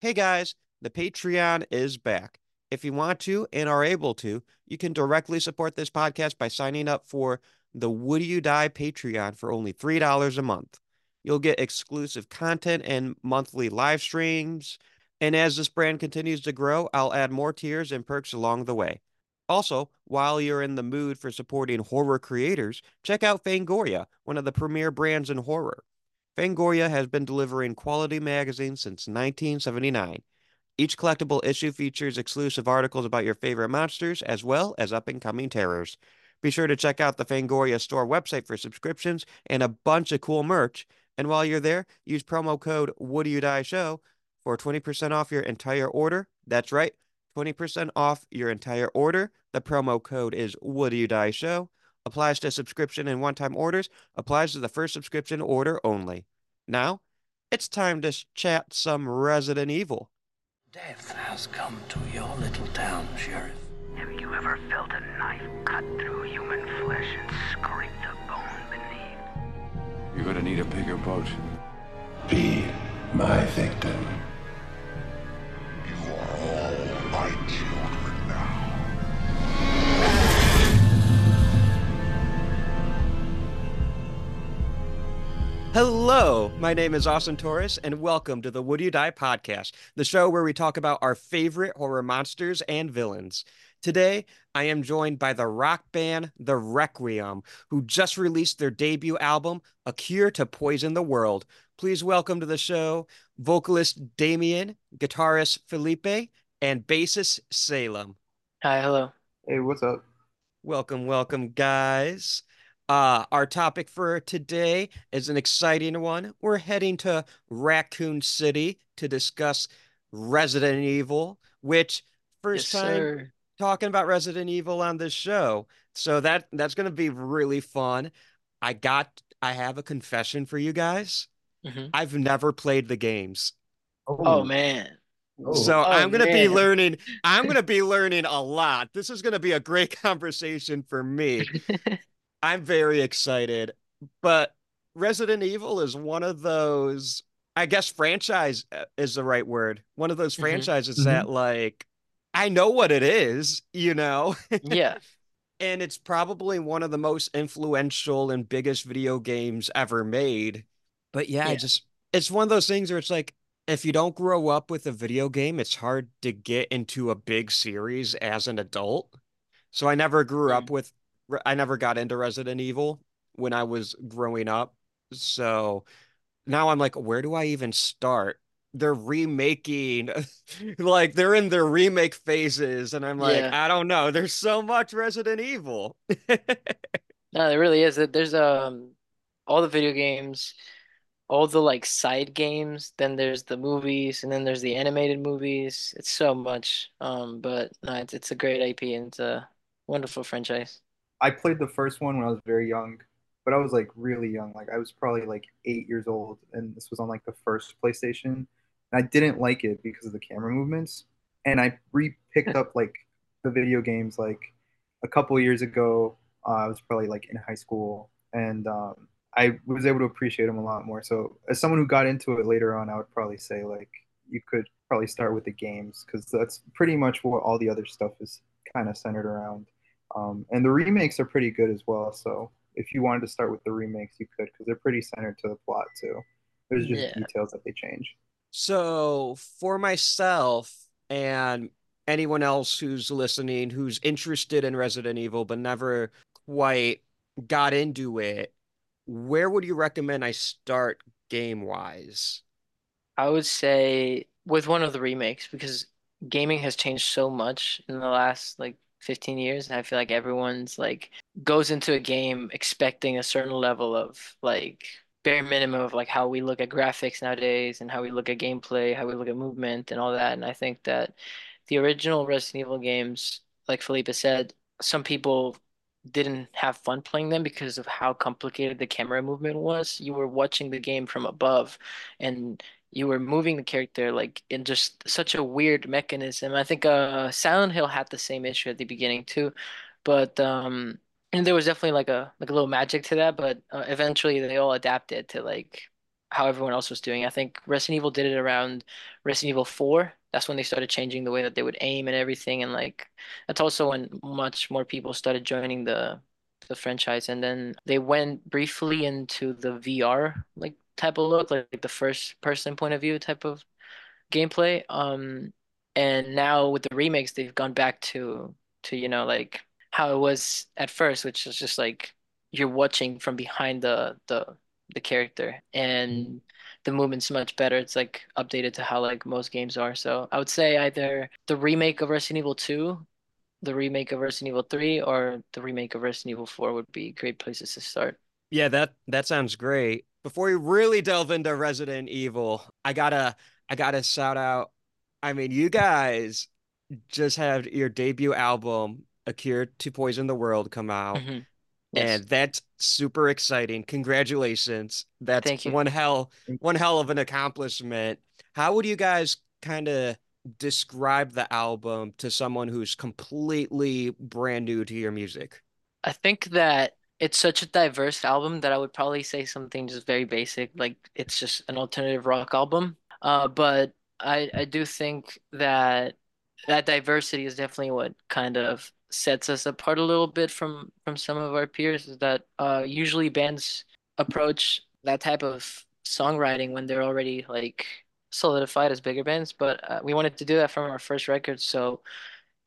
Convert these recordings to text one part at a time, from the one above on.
Hey guys, the Patreon is back. If you want to and are able to, you can directly support this podcast by signing up for the Would You Die Patreon for only $3 a month. You'll get exclusive content and monthly live streams. And as this brand continues to grow, I'll add more tiers and perks along the way. Also, while you're in the mood for supporting horror creators, check out Fangoria, one of the premier brands in horror. Fangoria has been delivering quality magazines since 1979. Each collectible issue features exclusive articles about your favorite monsters as well as up and coming terrors. Be sure to check out the Fangoria store website for subscriptions and a bunch of cool merch. And while you're there, use promo code Would You Die Show for 20% off your entire order. That's right, 20% off your entire order. The promo code is Would You Die Show. Applies to subscription and one time orders, applies to the first subscription order only. Now, it's time to chat some Resident Evil. Death has come to your little town, Sheriff. Have you ever felt a knife cut through human flesh and scrape the bone beneath? You're gonna need a bigger boat. Be my victim. You are all my children Hello, my name is Austin Torres, and welcome to the Would You Die podcast, the show where we talk about our favorite horror monsters and villains. Today, I am joined by the rock band The Requiem, who just released their debut album, A Cure to Poison the World. Please welcome to the show vocalist Damien, guitarist Felipe, and bassist Salem. Hi, hello. Hey, what's up? Welcome, welcome, guys. Uh, our topic for today is an exciting one. We're heading to Raccoon City to discuss Resident Evil, which first Yes, time sir. talking about Resident Evil on this show. So that that's going to be really fun. I got I have a confession for you guys. Mhm. I've never played the games. Oh man. Oh. So Oh, I'm going to be learning I'm going to be learning a lot. This is going to be a great conversation for me. I'm very excited, but Resident Evil is one of those, I guess franchise uh, is the right word. One of those Mhm. franchises that like I know what it is, you know, yeah. and it's probably one of the most influential and biggest video games ever made. But yeah, I just it's one of those things where it's like if you don't grow up with a video game, it's hard to get into a big series as an adult. So I never grew up with I never got into Resident Evil when I was growing up. So now I'm like, where do I even start? They're remaking, like they're in their remake phases, and I'm like, Yeah. I don't know. There's so much Resident Evil. No, there really is. There's um all the video games, all the like side games, then there's the movies, and then there's the animated movies. It's so much. Um, but no, it's it's a great IP and it's a wonderful franchise. I played the first one when I was very young, but I was like really young. Like I was probably like eight years old, and this was on like the first PlayStation. And I didn't like it because of the camera movements. And I re-picked up like the video games like a couple years ago. Uh, I was probably like in high school, and um, I was able to appreciate them a lot more. So as someone who got into it later on, I would probably say like you could probably start with the games because that's pretty much what all the other stuff is kind of centered around. Um, and the remakes are pretty good as well. So if you wanted to start with the remakes, you could because they're pretty centered to the plot too. There's just Yeah. details that they change. So for myself and anyone else who's listening who's interested in Resident Evil but never quite got into it, where would you recommend I start game wise? I would say with one of the remakes because gaming has changed so much in the last like 15 years, and I feel like everyone's like goes into a game expecting a certain level of like bare minimum of like how we look at graphics nowadays and how we look at gameplay, how we look at movement and all that. And I think that the original Resident Evil games, like Felipe said, some people didn't have fun playing them because of how complicated the camera movement was. You were watching the game from above and you were moving the character like in just such a weird mechanism. I think uh Silent Hill had the same issue at the beginning too, but um and there was definitely like a like a little magic to that, but uh, eventually they all adapted to like how everyone else was doing. I think Resident Evil did it around Resident Evil 4. That's when they started changing the way that they would aim and everything. And like that's also when much more people started joining the the franchise. And then they went briefly into the VR like type of look, like, like the first person point of view type of gameplay. Um, and now with the remakes, they've gone back to to you know like how it was at first, which is just like you're watching from behind the the the character and the movement's much better. It's like updated to how like most games are. So I would say either the remake of Resident Evil 2, the remake of Resident Evil 3, or the remake of Resident Evil 4 would be great places to start. Yeah, that that sounds great. Before we really delve into Resident Evil, I gotta I gotta shout out. I mean, you guys just had your debut album, A Cure to Poison the World, come out. Mhm. Yes. And that's super exciting. Congratulations. That's Thank you. one hell one hell of an accomplishment. How would you guys kind of describe the album to someone who's completely brand new to your music? I think that it's such a diverse album that I would probably say something just very basic, like it's just an alternative rock album. Uh, but I I do think that that diversity is definitely what kind of sets us apart a little bit from from some of our peers. Is that uh, usually bands approach that type of songwriting when they're already like solidified as bigger bands, but uh, we wanted to do that from our first record, so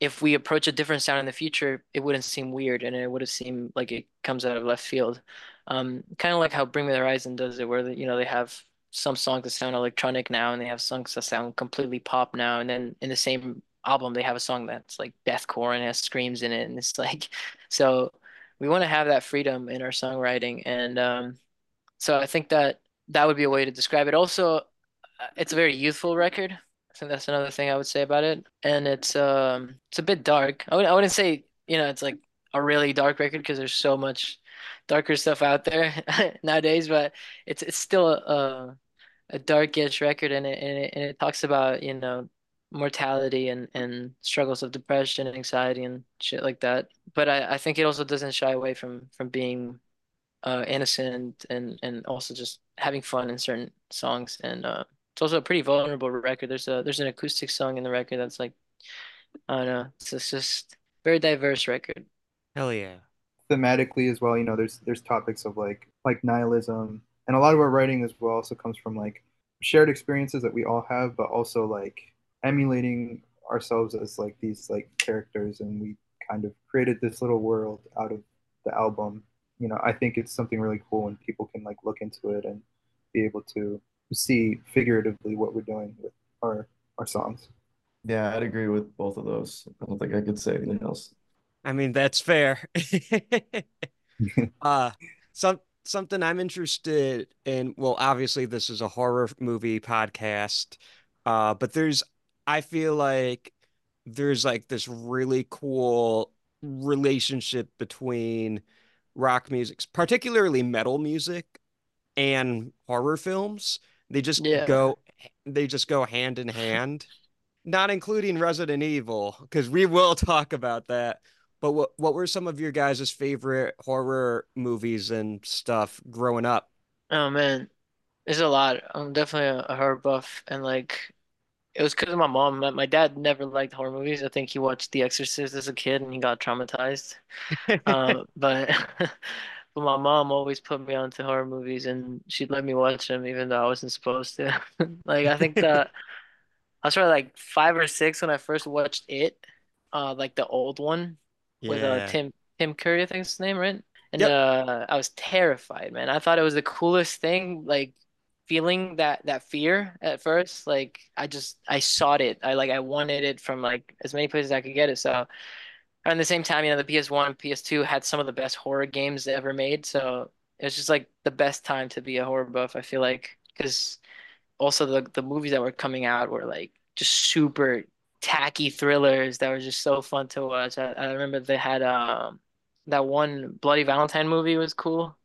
if we approach a different sound in the future, it wouldn't seem weird and it would have seemed like it comes out of left field. Um, kind of like how Bring Me the Horizon does it, where you know they have some songs that sound electronic now, and they have songs that sound completely pop now, and then in the same album they have a song that's like deathcore and has screams in it, and it's like so we want to have that freedom in our songwriting, and um, so I think that that would be a way to describe it. Also, uh, it's a very youthful record. I think that's another thing I would say about it. And it's um it's a bit dark. I would I wouldn't say, you know, it's like a really dark record because there's so much darker stuff out there nowadays, but it's it's still a a darkish record and it and it, and it talks about, you know, mortality and and struggles of depression and anxiety and shit like that. But I I think it also doesn't shy away from from being uh innocent and and also just having fun in certain songs and uh it's also a pretty vulnerable record. There's a there's an acoustic song in the record that's like I don't know. It's just, just very diverse record. Hell yeah. thematically as well you know there's there's topics of like like nihilism and a lot of our writing as well also comes from like shared experiences that we all have but also like emulating ourselves as like these like characters and we kind of created this little world out of the album you know i think it's something really cool when people can like look into it and be able to see figuratively what we're doing with our our songs Yeah, I'd agree with both of those. I don't think I could say anything else. I mean, that's fair. uh some something I'm interested in, well, obviously this is a horror movie podcast. Uh, but there's I feel like there's like this really cool relationship between rock music, particularly metal music and horror films. They just Yeah. go they just go hand in hand. Not including Resident Evil, because we will talk about that. But what what were some of your guys' favorite horror movies and stuff growing up? Oh man, there's a lot. I'm definitely a, horror buff, and like it was because of my mom. My, my dad never liked horror movies. I think he watched The Exorcist as a kid and he got traumatized. Uh, but but my mom always put me onto horror movies, and she'd let me watch them even though I wasn't supposed to. Like I think that I was probably like five or six when I first watched it, uh, like the old one with uh Tim Tim Curry, I think is his name, right? And Yep. uh, I was terrified, man. I thought it was the coolest thing, like feeling that that fear at first. Like I just I sought it. I like I wanted it from like as many places I could get it. So at the same time, you know, the PS1, PS2 had some of the best horror games ever made. So it was just like the best time to be a horror buff, I feel like, because also the the movies that were coming out were like just super tacky thrillers that were just so fun to watch. I, I remember they had um that one Bloody Valentine movie was cool.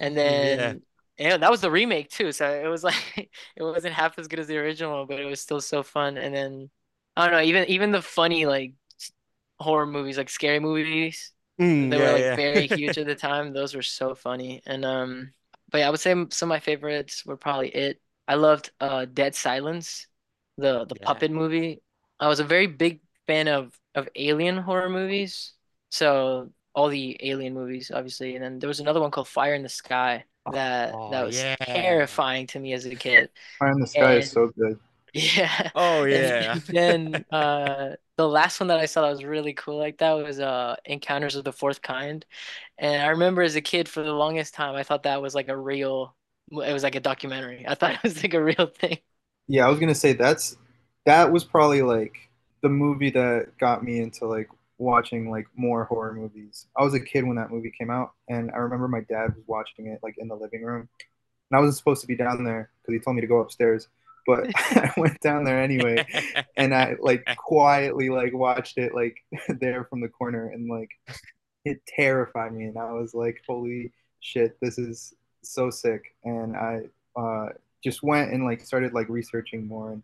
And Yeah. then yeah, that was the remake too. So it was like it wasn't half as good as the original, but it was still so fun. And then I don't know, even even the funny like horror movies, like scary movies, Mm, they yeah, were like yeah. very huge at the time. Those were so funny. And um but yeah, I would say some of my favorites were probably it. I loved uh Dead Silence, the the Yeah. puppet movie. I was a very big fan of of alien horror movies. So all the alien movies, obviously, and then there was another one called Fire in the Sky that Oh, that was yeah. terrifying to me as a kid. Fire in the Sky is so good. Yeah. Oh And yeah. then uh the last one that I saw that was really cool like that was uh Encounters of the Fourth Kind. And I remember as a kid for the longest time I thought that was like a real it was like a documentary. I thought it was like a real thing. Yeah, I was gonna say that's that was probably like the movie that got me into like watching like more horror movies. I was a kid when that movie came out, and I remember my dad was watching it like in the living room, and I wasn't supposed to be down there because he told me to go upstairs, but I went down there anyway, and I like quietly like watched it like there from the corner, and like it terrified me, and I was like, holy shit, this is so sick, and I uh just went and like started like researching more and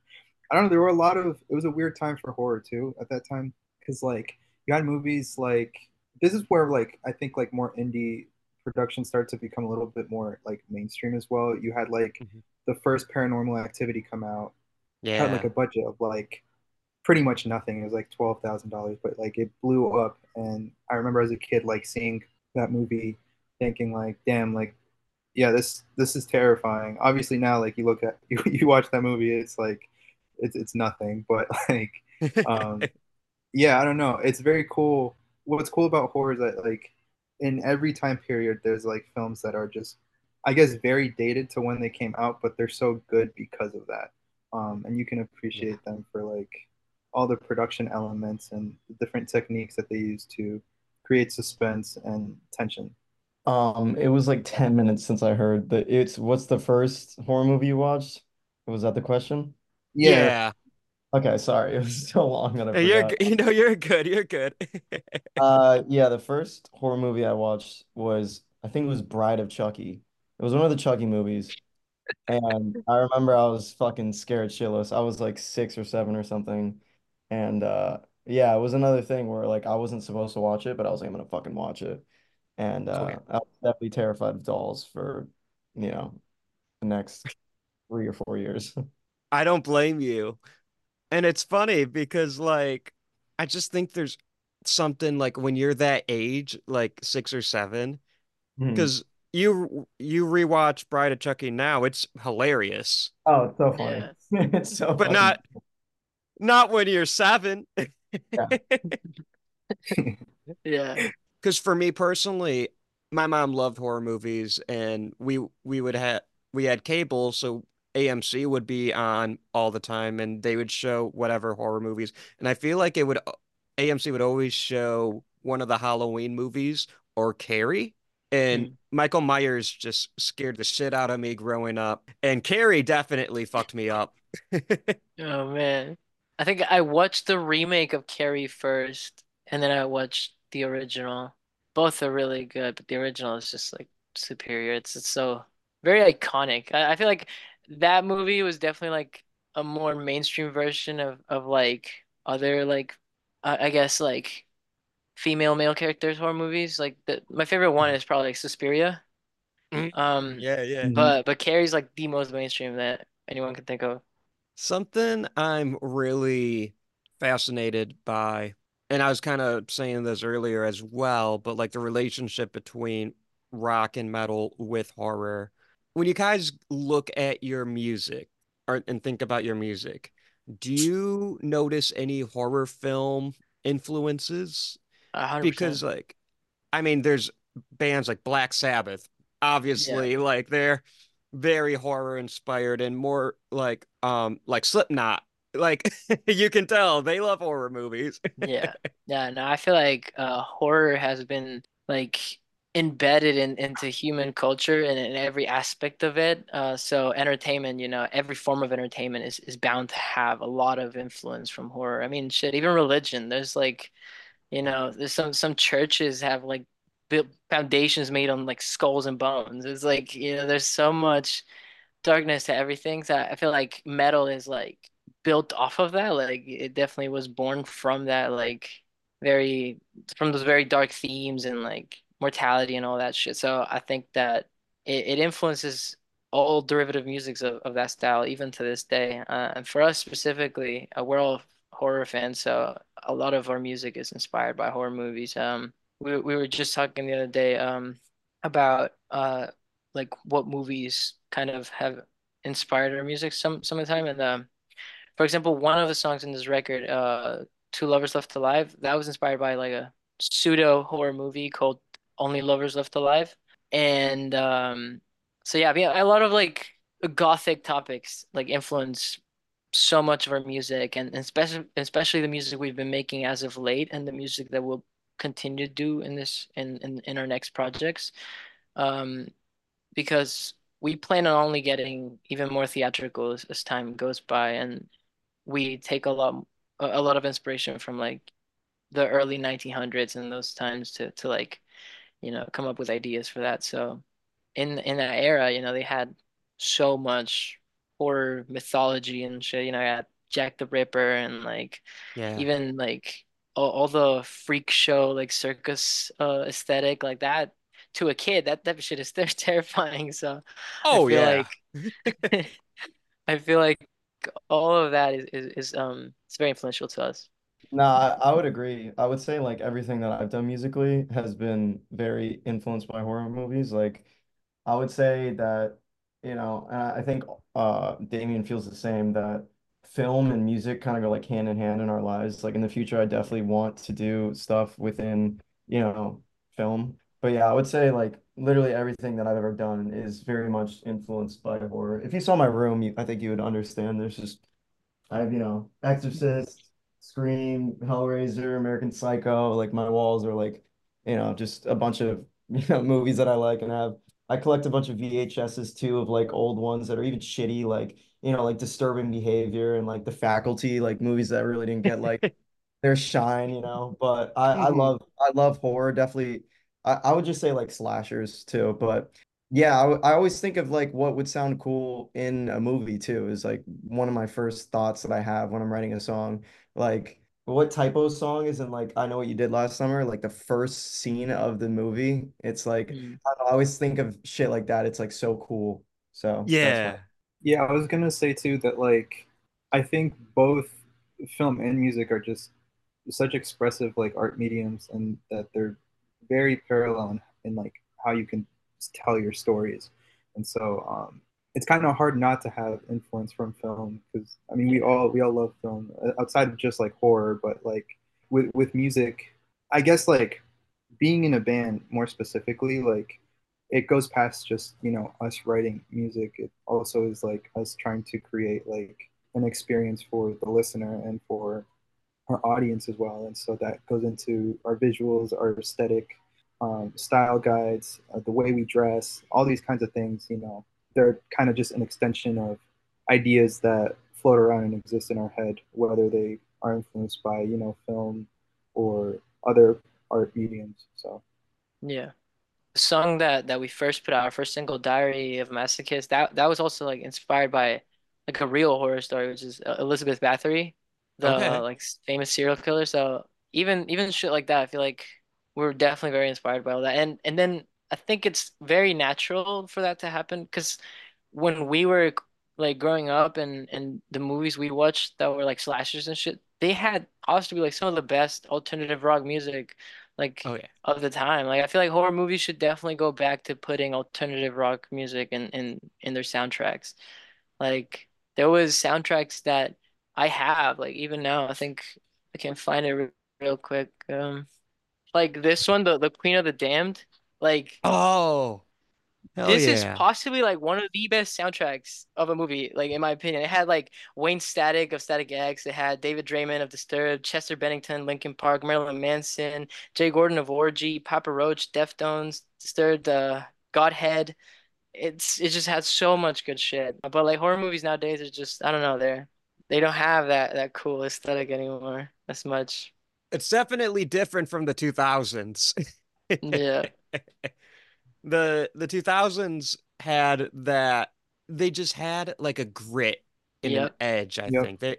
I don't know there were a lot of it was a weird time for horror too at that time because like you had movies like this is where like I think like more indie productions start to become a little bit more like mainstream as well you had like Mhm. The first paranormal activity come out Yeah. had like a budget of like pretty much nothing. It was like twelve thousand dollars but like it blew up. And I remember as a kid like seeing that movie thinking like damn like yeah this this is terrifying. Obviously now like you look at you, you watch that movie it's like it's it's nothing. But like um yeah i don't know. It's very cool. What's cool about horror is that like in every time period there's like films that are just i guess very dated to when they came out but they're so good because of that um and you can appreciate them for like all the production elements and the different techniques that they use to create suspense and tension Um, it was like 10 minutes since I heard that it's what's the first horror movie you watched? Was that the question? yeah Yeah. Okay, sorry. It was so long that I You're forgot. you know you're good. You're good. Uh, yeah, the first horror movie I watched was I think it was Bride of Chucky. It was one of the Chucky movies, and I remember I was fucking scared shitless. I was like six or seven or something, and uh, yeah, it was another thing where like I wasn't supposed to watch it, but I was like, I'm gonna fucking watch it, and uh, I was definitely terrified of dolls for, you know, the next three or four years. I don't blame you. And it's funny because like I just think there's something like when you're that age, like six or seven, Hmm. because you you rewatch Bride of Chucky now, it's hilarious. Oh, it's so funny. Yeah. It's so But fucking not not when you're seven. Yeah. Because for me personally, my mom loved horror movies, and we we would have we had cable, so AMC would be on all the time, and they would show whatever horror movies. And I feel like it would AMC would always show one of the Halloween movies or Carrie. And Mm. Michael Myers just scared the shit out of me growing up, and Carrie definitely fucked me up. Oh man. I think I watched the remake of Carrie first, and then I watched the original. Both are really good, but the original is just like superior. It's it's so very iconic. I, I feel like that movie was definitely like a more mainstream version of of like other like I I guess like female male characters horror movies. Like the my favorite one is probably like Suspiria. Mhm. Um, Yeah, yeah. Mhm. but but Carrie's like the most mainstream that anyone can think of. Something I'm really fascinated by, and I was kind of saying this earlier as well, but like the relationship between rock and metal with horror. When you guys look at your music or, and think about your music, do you notice any horror film influences? A hundred Because like, I mean, there's bands like Black Sabbath, obviously, like they're very horror inspired and more like um like Slipknot. Like you can tell they love horror movies. Yeah. Yeah, no, I feel like uh horror has been like embedded in into human culture and in every aspect of it. Uh so entertainment, you know, every form of entertainment is is bound to have a lot of influence from horror. I mean, shit, even religion. There's like, you know, there's some some churches have like built foundations made on like skulls and bones. It's like, you know, there's so much darkness to everything. So I feel like metal is like built off of that. Like it definitely was born from that, like very from those very dark themes and like mortality and all that shit. So I think that it, it influences all derivative musics of, of that style even to this day. Uh, and for us specifically, uh, we're all horror fans, so a lot of our music is inspired by horror movies. Um, we we were just talking the other day um about uh like what movies kind of have inspired our music some some of the time and um for example one of the songs in this record uh Two Lovers Left Alive that was inspired by like a pseudo horror movie called Only Lovers Left Alive and um so yeah, mean, a lot of like gothic topics like influence so much of our music and, especially especially the music we've been making as of late and the music that we'll continue to do in this in in, in our next projects um because we plan on only getting even more theatrical as, as time goes by and we take a lot a lot of inspiration from like the early 1900s and those times to to like you know come up with ideas for that. So in in that era you know they had so much horror mythology and shit you know I had Jack the Ripper and like Yeah. even like all, all the freak show like circus uh aesthetic like that to a kid that that shit is terrifying so I Oh feel yeah. like I feel like all of that is, is, is um it's very influential to us. No, I, I would agree. I would say like everything that I've done musically has been very influenced by horror movies. Like I would say that, you know, and I think uh Damien feels the same that film and music kind of go like hand in hand in our lives. Like in the future, I definitely want to do stuff within, you know, film. But yeah, I would say like literally everything that I've ever done is very much influenced by horror. If you saw my room, you, I think you would understand. There's just I have, you know, Exorcist, Scream, Hellraiser, American Psycho. Like my walls are like, you know, just a bunch of, you know, movies that I like and have. I collect a bunch of VHSs too of like old ones that are even shitty, like, you know, like Disturbing Behavior and like The Faculty, like movies that really didn't get like their shine, you know. But I, I Mhm. love I love horror. Definitely, I, I would just say like slashers too. But yeah, I always think of like what would sound cool in a movie too, is like one of my first thoughts that I have when I'm writing a song. Like what typo song is in like I Know What You Did Last Summer, like the first scene of the movie. It's like Mm. I, don't know, I always think of shit like that. It's like so cool. So that's why. Yeah. Yeah, I was gonna say too that like I think both film and music are just such expressive like art mediums and that they're very parallel in, in like how you can tell your stories. And so um it's kind of hard not to have influence from film because I mean we all we all love film uh, outside of just like horror, but like with with music, I guess like being in a band more specifically, like it goes past just you know us writing music. It also is like us trying to create like an experience for the listener and for our audience as well and so that goes into our visuals our aesthetic um, style guides uh, the way we dress all these kinds of things you know they're kind of just an extension of ideas that float around and exist in our head whether they are influenced by you know film or other art mediums so Yeah. The song that that we first put out, our first single, Diary of a Masochist, that that was also like inspired by like a real horror story, which is uh, Elizabeth Bathory, the Okay. like famous serial killer. So even even shit like that, I feel like we're definitely very inspired by all that. And and then I think it's very natural for that to happen because when we were like growing up and and the movies we watched that were like slashers and shit, they had possibly like some of the best alternative rock music like Oh yeah. of the time. Like I feel like horror movies should definitely go back to putting alternative rock music in in in their soundtracks. Like there was soundtracks that I have like even now I think I can find it re real quick. Um like this one the the Queen of the Damned like Oh, hell this is possibly like one of the best soundtracks of a movie, like in my opinion. It had like Wayne Static of Static X, it had David Draiman of Disturbed, Chester Bennington, Linkin Park, Marilyn Manson, Jay Gordon of Orgy, Papa Roach, Deftones, Disturbed, uh, Godhead. It's it just has so much good shit. But like horror movies nowadays are just I don't know, they're they don't have that that cool aesthetic anymore as much. It's definitely different from the 2000s. Yeah. The the 2000s had that they just had like a grit and an edge, I Yep. think. They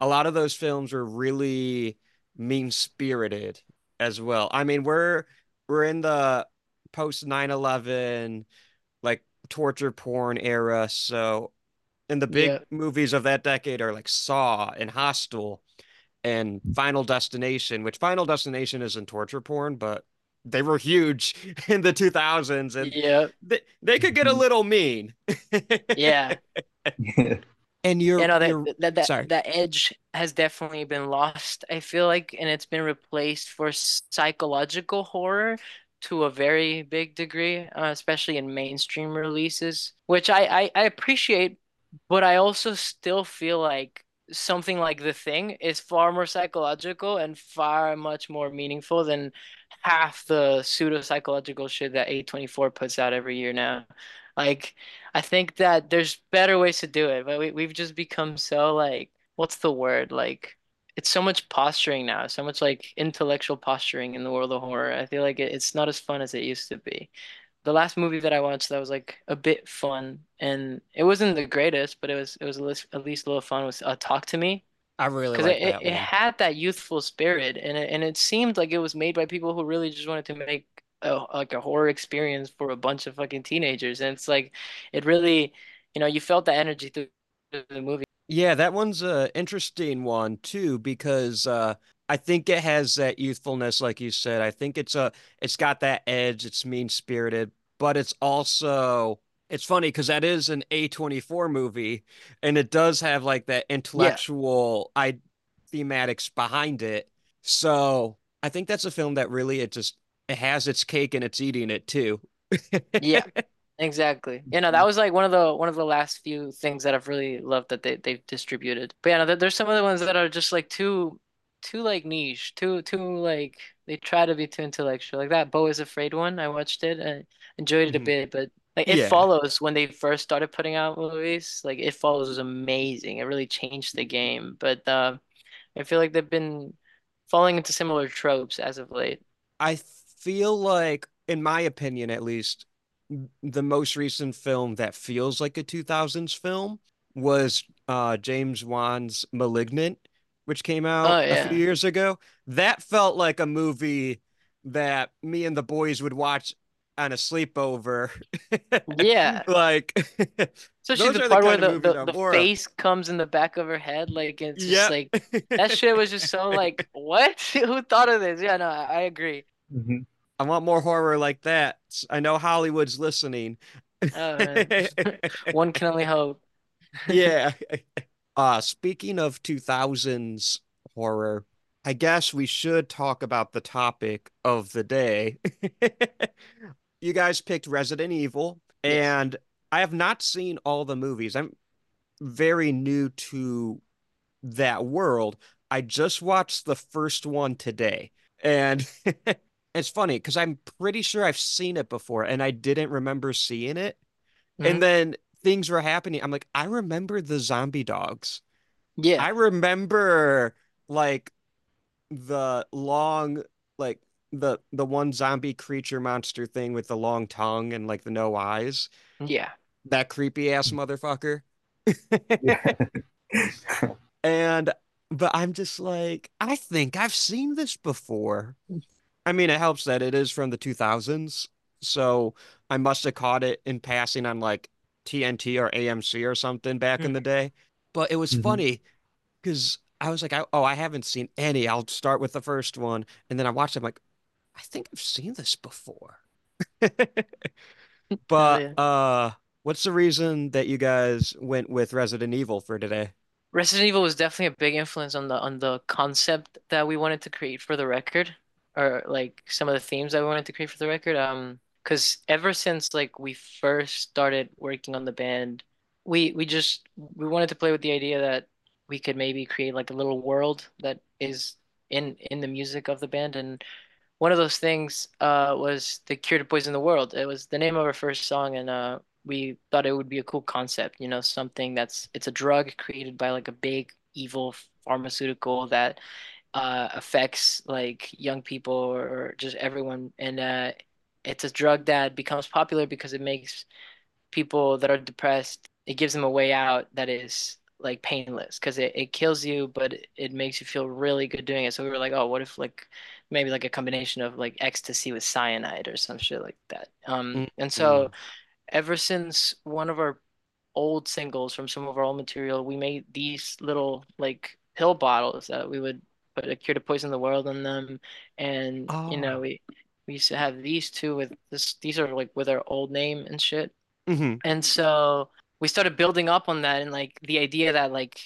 a lot of those films were really mean-spirited as well. I mean, we're we're in the post 9/11 like torture porn era. So, and the big Yeah. movies of that decade are like Saw and Hostel and Final Destination, which Final Destination isn't torture porn, but they were huge in the 2000s and Yeah. they, they could get a little mean. Yeah. And you're, You know that you're that that, sorry. that edge has definitely been lost, I feel like, and it's been replaced for psychological horror to a very big degree, uh, especially in mainstream releases, which I, I I appreciate, but I also still feel like something like The Thing is far more psychological and far much more meaningful than half the pseudo psychological shit that A24 puts out every year now. Like I think that there's better ways to do it, but we, we've just become so like, what's the word? Like, it's so much posturing now, so much like intellectual posturing in the world of horror. I feel like it, it's not as fun as it used to be. The last movie that I watched that was like a bit fun, and it wasn't the greatest, but it was it was at least, a little fun. Was uh, Talk to Me I really because like it, it, that it one. had that youthful spirit, and it, and it seemed like it was made by people who really just wanted to make a, like a horror experience for a bunch of fucking teenagers. And it's like, it really, you know, you felt that energy through the movie. Yeah, that one's a interesting one too because uh I think it has that youthfulness like you said. I think it's a it's got that edge, it's mean-spirited, but it's also it's funny because that is an A24 movie and it does have like that intellectual I thematics behind it. So, I think that's a film that really it just it has its cake and it's eating it too. Yeah, exactly. You know, that was like one of the one of the last few things that I've really loved that they they've distributed. But yeah, no, there's some of the ones that are just like too too like niche, too too like they try to be too intellectual. Like that Beau is Afraid one, I watched it and enjoyed it a Mhm. bit, but like It Yeah. Follows when they first started putting out movies, like It Follows was amazing. It really changed the game. But uh, I feel like they've been falling into similar tropes as of late. I feel like, in my opinion at least, the most recent film that feels like a 2000s film was uh, James Wan's Malignant, which came out Oh a few years ago. That felt like a movie that me and the boys would watch on a sleepover. Yeah. Like, Especially those the are the part where the, movies the, the more of. face comes in the back of her head. Like it's just Yep. like that shit was just so like what? Who thought of this? Yeah, no, I I agree. Mhm. I want more horror like that. I know Hollywood's listening. Oh man. One can only hope. yeah. Uh, speaking of 2000s horror, I guess we should talk about the topic of the day. You guys picked Resident Evil, Yes. and I have not seen all the movies. I'm very new to that world. I just watched the first one today, and it's funny because I'm pretty sure I've seen it before, and I didn't remember seeing it. Mhm. And then things were happening. I'm like, I remember the zombie dogs. Yeah. I remember like the long, like the the one zombie creature monster thing with the long tongue and like the no eyes. Yeah. That creepy ass motherfucker. And but I'm just like, I think I've seen this before. I mean, it helps that it is from the 2000s, so I must have caught it in passing on like TNT or AMC or something back in the day. But it was Mhm. funny because I was like, I, oh, I haven't seen any. I'll start with the first one, and then I watched it. I'm like, I think I've seen this before. But yeah. uh, what's the reason that you guys went with Resident Evil for today? Resident Evil was definitely a big influence on the on the concept that we wanted to create for the record, or like some of the themes that we wanted to create for the record. Um, because ever since like we first started working on the band, we we just we wanted to play with the idea that we could maybe create like a little world that is in in the music of the band, and one of those things uh was the Cure to Poison the World. It was the name of our first song, and uh we thought it would be a cool concept, you know, something that's it's a drug created by like a big evil pharmaceutical that uh affects like young people or just everyone, and uh it's a drug that becomes popular because it makes people that are depressed, it gives them a way out that is like painless because it, it kills you, but it, it makes you feel really good doing it. So we were like, oh, what if like maybe like a combination of like ecstasy with cyanide or some shit like that. Um, and so ever since one of our old singles from some of our old material, we made these little like pill bottles that we would put a cure to poison the world in them, and you know Oh. we we used to have these two with this. These are like with our old name and shit. hmm And so we started building up on that and like the idea that like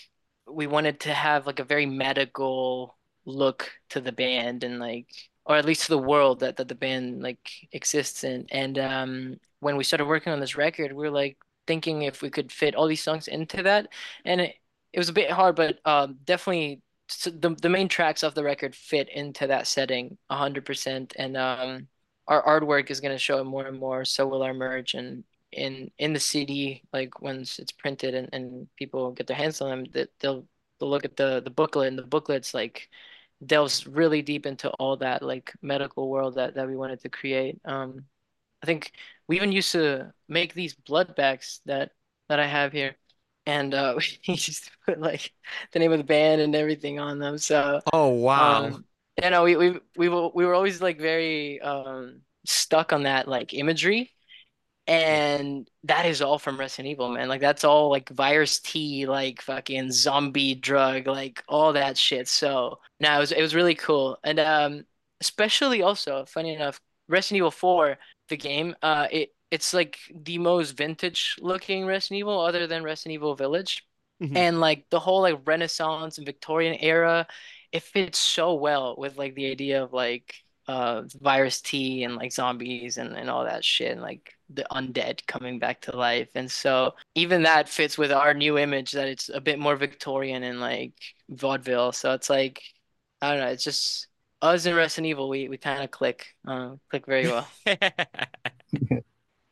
we wanted to have like a very medical look to the band and like or at least to the world that, that the band like exists in. And um when we started working on this record, we were like thinking if we could fit all these songs into that. And it, it was a bit hard, but um definitely the the main tracks of the record fit into that setting 100%. And um our artwork is going to show it more and more. So will our merch and in in the CD, like once it's printed and, and people get their hands on them, that they'll they'll look at the the booklet and the booklet's like delves really deep into all that like medical world that that we wanted to create. Um, I think we even used to make these blood bags that that I have here, and uh, we used to put like the name of the band and everything on them. So Oh wow. um, you know, we we we were we were always like very um stuck on that like imagery. And that is all from Resident Evil, man. Like that's all like virus T, like fucking zombie drug, like all that shit. So no, it was it was really cool. And um especially also, funny enough, Resident Evil 4, the game, uh it it's like the most vintage looking Resident Evil other than Resident Evil Village. Mhm. And like the whole like Renaissance and Victorian era, it fits so well with like the idea of like uh virus T and like zombies and, and all that shit and like the undead coming back to life. And so even that fits with our new image that it's a bit more Victorian and like vaudeville. So it's like I don't know, it's just us and Resident Evil, we we kind of click, uh, click very well.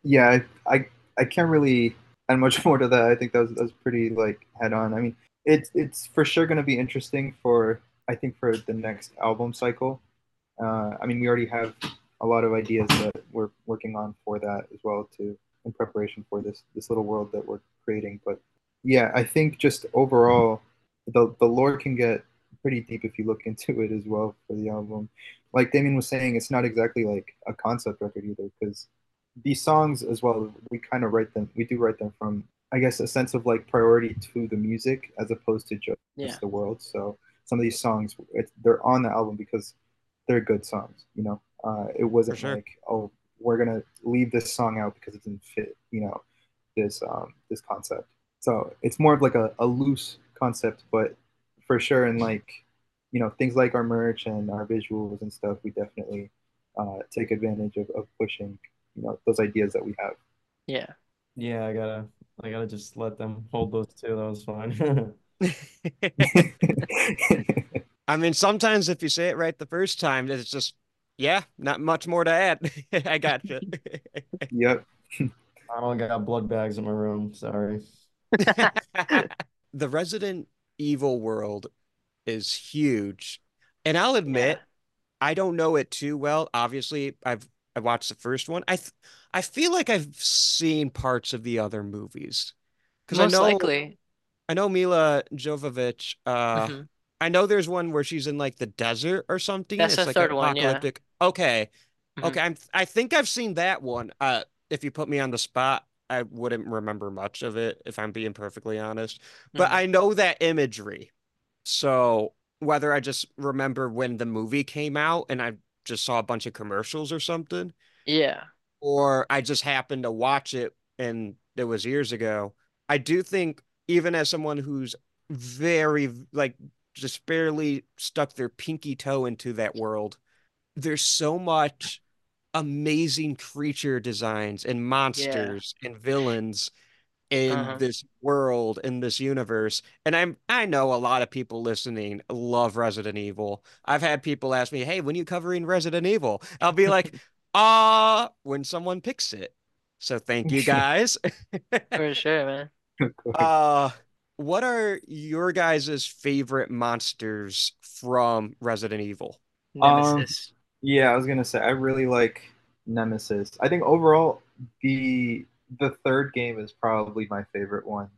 Yeah, I, I I can't really add much more to that. I think that was that was pretty like head on. I mean, it's it's for sure going to be interesting for I think for the next album cycle. Uh, I mean, we already have a lot of ideas that we're working on for that as well too in preparation for this this little world that we're creating. But yeah, I think just overall, the the lore can get pretty deep if you look into it as well for the album. Like Damien was saying, it's not exactly like a concept record either because these songs as well we kind of write them we do write them from i guess a sense of like priority to the music as opposed to just Yeah. the world so some of these songs they're on the album because they're good songs you know uh, it wasn't sure. like oh we're gonna leave this song out because it didn't fit you know this um this concept so it's more of like a, a loose concept but for sure and like you know things like our merch and our visuals and stuff we definitely uh, take advantage of, of pushing you know those ideas that we have Yeah. Yeah, I gotta I gotta just let them hold those two. That was fine. I mean, sometimes if you say it right the first time, it's just, yeah, not much more to add. I got you. yep I don't got blood bags in my room. Sorry. The Resident Evil world is huge. And I'll admit, I don't know it too well. Obviously, I've I watched the first one. I th I feel like I've seen parts of the other movies. Because I know likely. I know Milla Jovovich, uh Mhm. I know there's one where she's in like the desert or something. That's It's the like third one, yeah. Okay. Mhm. Okay, I'm I think I've seen that one. Uh if you put me on the spot, I wouldn't remember much of it if I'm being perfectly honest. But Mhm. I know that imagery. So whether I just remember when the movie came out and I just saw a bunch of commercials or something, Yeah. or I just happened to watch it and it was years ago. I do think even as someone who's very like just barely stuck their pinky toe into that world, there's so much amazing creature designs and monsters and villains in Uh-huh. this world, in this universe. And I'm I know a lot of people listening love Resident Evil. I've had people ask me, "Hey, when you covering Resident Evil?" I'll be like, "Ah, when someone picks it." So thank you guys. For sure, man. Uh, what are your guys' favorite monsters from Resident Evil? Um, Nemesis. Yeah i was gonna say i really like nemesis i think overall the the third game is probably my favorite one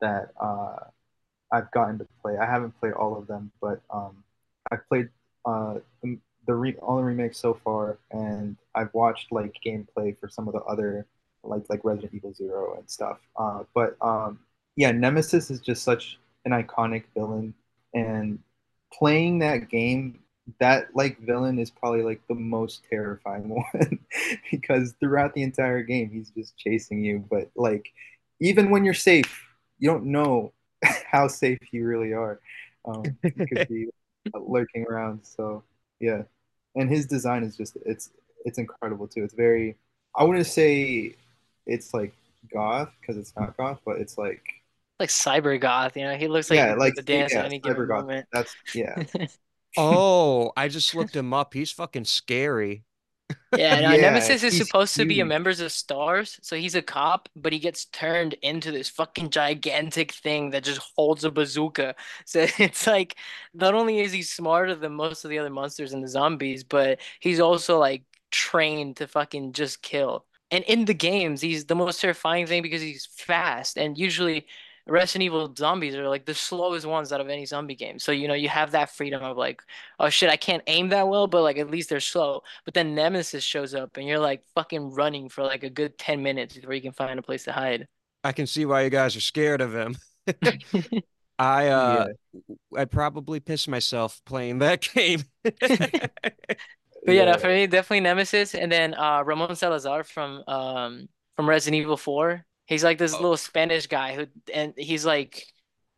that uh i've gotten to play i haven't played all of them but um i've played uh the, re- all the remakes so far and i've watched like gameplay for some of the other like like Resident Evil Zero and stuff. Uh, but um, yeah, Nemesis is just such an iconic villain, and playing that game, that like villain is probably like the most terrifying one because throughout the entire game he's just chasing you. But like even when you're safe, you don't know how safe you really are. Um, he could be lurking around. So yeah, and his design is just it's it's incredible too. It's very I wouldn't say it's like goth because it's not goth, but it's like like cyber goth. You know, he looks like yeah, like the dance yeah, at any given goth. moment. That's yeah. Oh, I just looked him up. He's fucking scary. Yeah, no, Yeah, Nemesis is he's supposed to be a member of Stars, so he's a cop, but he gets turned into this fucking gigantic thing that just holds a bazooka. So it's like not only is he smarter than most of the other monsters and the zombies, but he's also like trained to fucking just kill. And in the games, he's the most terrifying thing because he's fast, and usually Resident Evil zombies are like the slowest ones out of any zombie game. So you know you have that freedom of like, oh shit, I can't aim that well, but like at least they're slow. But then Nemesis shows up and you're like fucking running for like a good 10 minutes before you can find a place to hide. I can see why you guys are scared of him. I uh I'd probably piss myself playing that game. But yeah, no, for me, definitely Nemesis, and then uh Ramon Salazar from um from Resident Evil 4. He's like this Oh. little Spanish guy who, and he's like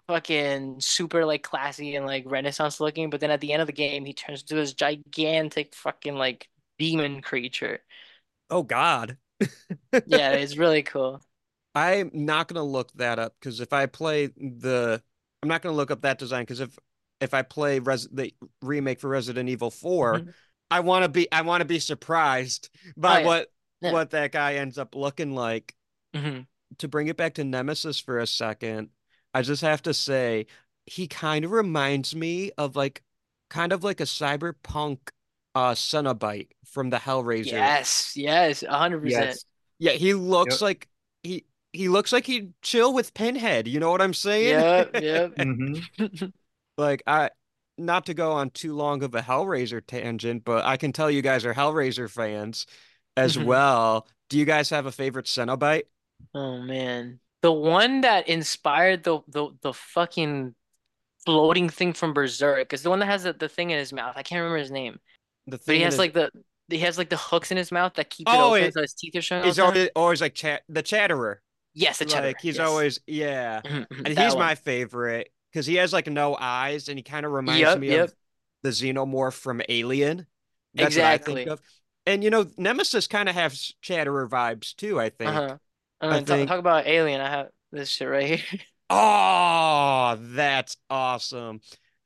fucking super like classy and like Renaissance looking. But then at the end of the game, he turns into this gigantic fucking like demon creature. oh God. Yeah, it's really cool. I'm not gonna look that up because if I play the, I'm not gonna look up that design because if if I play Res the remake for Resident Evil 4, Mhm. I want to be I want to be surprised by Oh, yeah. what Yeah. what that guy ends up looking like. hmm To bring it back to Nemesis for a second, I just have to say he kind of reminds me of like kind of like a cyberpunk uh Cenobite from the Hellraiser. Yes, yes, a hundred percent. Yes. Yeah, he looks Yep. like he he looks like he'd chill with Pinhead. You know what I'm saying? Yep, yep. hmm Like I not to go on too long of a Hellraiser tangent, but I can tell you guys are Hellraiser fans as Mhm. well. Do you guys have a favorite Cenobite? Oh man. The one that inspired the the the fucking floating thing from Berserk is the one that has the, the thing in his mouth. I can't remember his name. The But thing he in has his- like the he has like the hooks in his mouth that keep it Oh, open it- so his teeth are showing he's always always like chat the Chatterer. Yes, the Chatterer. Like he's yes. always yeah. Mhm, mhm, And he's one. my favorite because he has like no eyes and he kind of reminds Yep, me yep. of the xenomorph from Alien. That's what I think Exactly. of. And you know, Nemesis kind of has Chatterer vibes too, I think. Uh-huh. Uh, I talk, think- talk about Alien. I have this shit right here. Oh, that's awesome.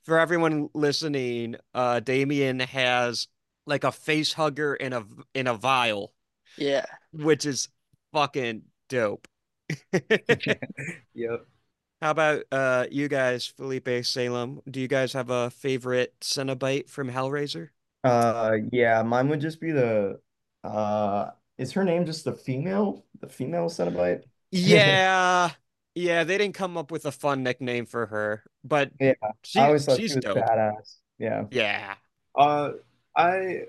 For everyone listening, uh Damien has like a face hugger in a in a vial, Yeah. which is fucking dope. Yep. How about uh you guys, Felipe Salem? Do you guys have a favorite Cenobite from Hellraiser? Uh, yeah, mine would just be the uh, is her name just the female, the female Cenobite? Yeah. Yeah, they didn't come up with a fun nickname for her, but Yeah, she, I always thought she she's was dope. badass. Yeah. Yeah. Uh, I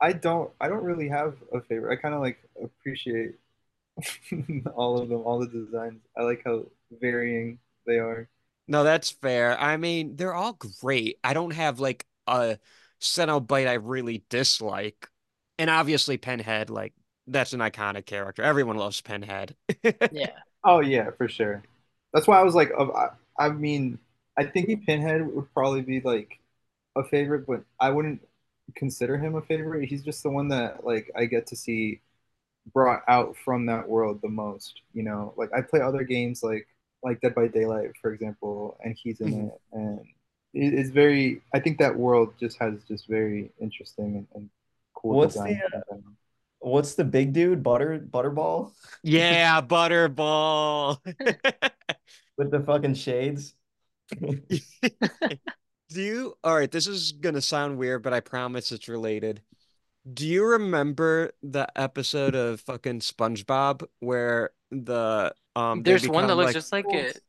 I don't I don't really have a favorite. I kind of like appreciate all of them, all the designs. I like how varying they are. No, that's fair. I mean, they're all great. I don't have like a Cenobite I really dislike. And obviously Pinhead, like that's an iconic character. Everyone loves Pinhead. Yeah. Oh yeah, for sure. That's why I was like, of I, I mean, I think Pinhead would probably be like a favorite, but I wouldn't consider him a favorite. He's just the one that like I get to see brought out from that world the most. You know, like I play other games like like Dead by Daylight, for example, and he's in Mhm. it, and it, it's very. I think that world just has just very interesting and, and cool What's the, uh, What's the big dude? Butter Butterball Yeah, Butterball. with the fucking shades? Do you, all right, this is gonna sound weird, but I promise it's related. Do you remember the episode of fucking SpongeBob where the um they There's one that looks like- just like it.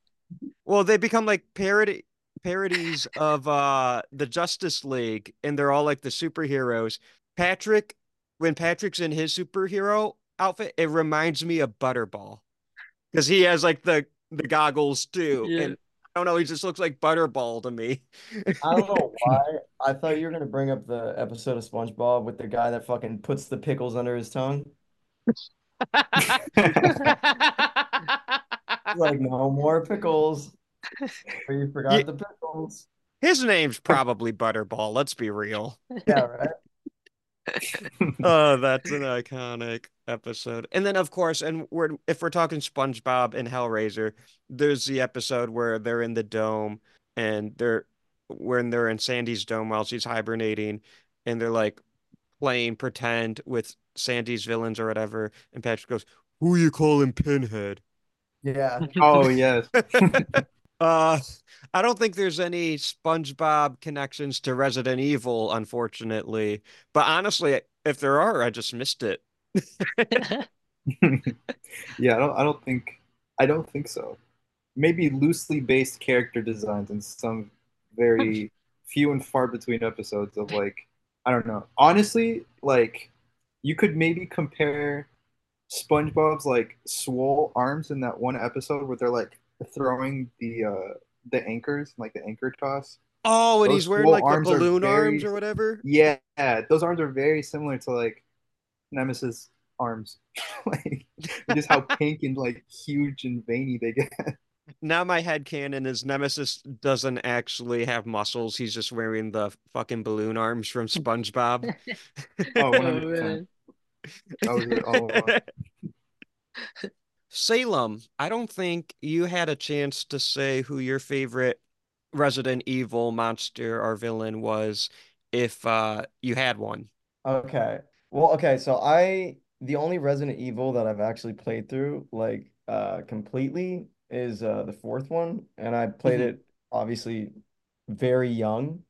Well, they become like parody parodies of uh the Justice League, and they're all like the superheroes. Patrick, when Patrick's in his superhero outfit, it reminds me of Butterball because he has like the the goggles too, Yeah. and I don't know, he just looks like Butterball to me. I don't know why. I thought you were gonna bring up the episode of SpongeBob with the guy that fucking puts the pickles under his tongue. Like, no more pickles. Or you forgot Yeah. the pickles. His name's probably Butterball. Let's be real. Yeah, right. Oh, that's an iconic episode. And then, of course, and we're if we're talking SpongeBob and Hellraiser, there's the episode where they're in the dome and they're when they're in Sandy's dome while she's hibernating, and they're like playing pretend with Sandy's villains or whatever. And Patrick goes, "Who you calling Pinhead?" Yeah. Oh yes. Uh, I don't think there's any SpongeBob connections to Resident Evil, unfortunately. But honestly, if there are, I just missed it. Yeah, I don't I don't think I don't think so. Maybe loosely based character designs in some very few and far between episodes of like I don't know. Honestly, like you could maybe compare SpongeBob's like swole arms in that one episode where they're like throwing the uh the anchors, like the anchor toss. Oh, and Those he's wearing like the arms are balloon very- arms or whatever. Yeah, those arms are very similar to like Nemesis arms. like just how pink and like huge and veiny they get. Now my head canon is Nemesis doesn't actually have muscles. He's just wearing the fucking balloon arms from SpongeBob. Oh, Oh, 100%. man. That was it all along. Salem, I don't think you had a chance to say who your favorite Resident Evil monster or villain was if uh you had one. Okay. Well, okay, so I the only Resident Evil that I've actually played through like uh completely is uh the fourth one and I played Mhm. it obviously very young.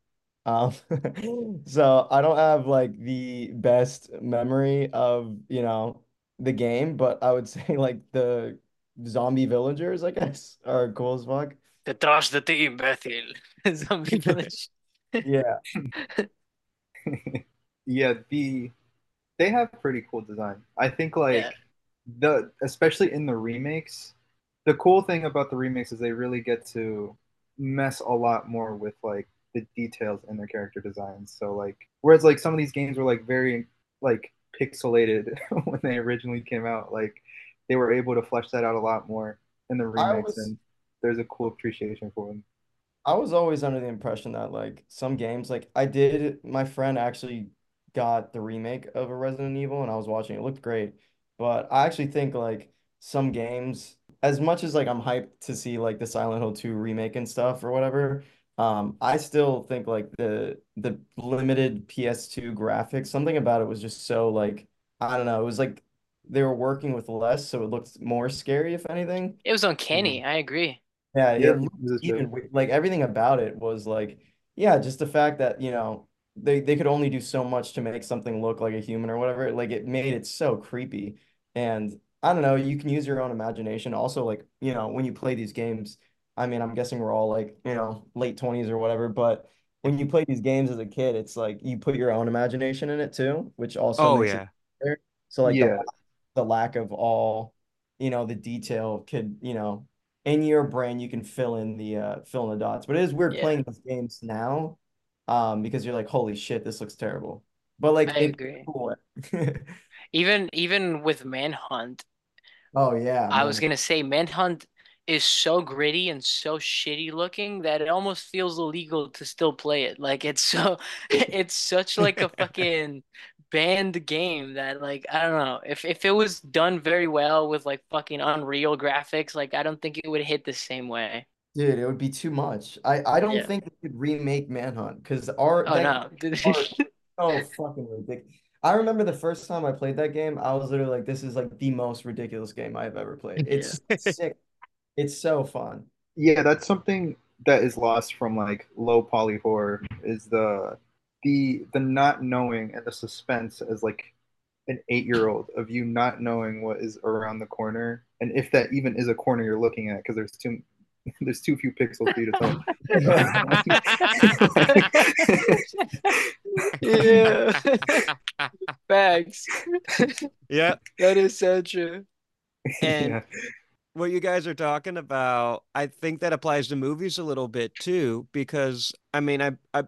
Um so I don't have like the best memory of, you know, the game, but I would say like the zombie villagers, I guess, are cool as fuck. Detrás de ti, imbécil. Zombie village. Yeah. yeah, the they have pretty cool design. I think like Yeah. the especially in the remakes, the cool thing about the remakes is they really get to mess a lot more with like the details in their character designs. So like whereas like some of these games were like very like pixelated when they originally came out, like they were able to flesh that out a lot more in the remakes was- and there's a cool appreciation for them. I was always under the impression that like some games, like I did, my friend actually got the remake of a Resident Evil and I was watching it. It looked great. But I actually think like some games, as much as like I'm hyped to see like the Silent Hill 2 remake and stuff or whatever, um, I still think like the the limited PS2 graphics, something about it was just so like I don't know, it was like they were working with less, so it looked more scary, if anything. It was uncanny. I agree. Yeah, Yeah, it looked even true. like everything about it was like, yeah, just the fact that, you know, they they could only do so much to make something look like a human or whatever. Like it made it so creepy. And I don't know, you can use your own imagination. Also, like, you know, when you play these games, I mean, I'm guessing we're all like, you know, late 20s or whatever, but when you play these games as a kid, it's like you put your own imagination in it too, which also Oh makes it yeah. better. So like the Yeah. the lack of all, you know, the detail could, you know, in your brain you can fill in the uh fill in the dots. But it is weird Yeah. playing these games now, um, because you're like, holy shit, this looks terrible. But like I agree. cool. Even even with Manhunt, Oh yeah, I was gonna say Manhunt is so gritty and so shitty looking that it almost feels illegal to still play it. Like it's so it's such like a fucking banned game that like I don't know. If if it was done very well with like fucking Unreal graphics, like I don't think it would hit the same way. Dude, it would be too much. I I don't Yeah. think they could remake Manhunt because our Oh no. Oh, fucking ridiculous. I remember the first time I played that game, I was literally like, this is like the most ridiculous game I've ever played. It's sick. It's so fun. Yeah, that's something that is lost from like low poly horror is the the the not knowing and the suspense as like an eight year old of you not knowing what is around the corner and if that even is a corner you're looking at because there's too there's too few pixels for you to tell. yeah. Bags. Yeah, Yeah. That is so true. And Yeah. What you guys are talking about, I think that applies to movies a little bit too, because I mean, I I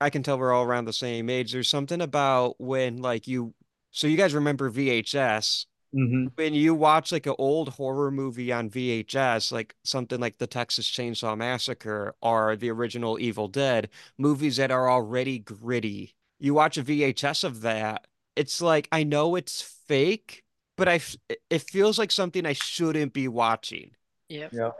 I can tell we're all around the same age. There's something about when like you, so you guys remember VHS Mhm. when you watch like an old horror movie on VHS, like something like the Texas Chainsaw Massacre or the original Evil Dead, movies that are already gritty. You watch a VHS of that, it's like I know it's fake, but I f- it feels like something I shouldn't be watching. Yep. Yeah.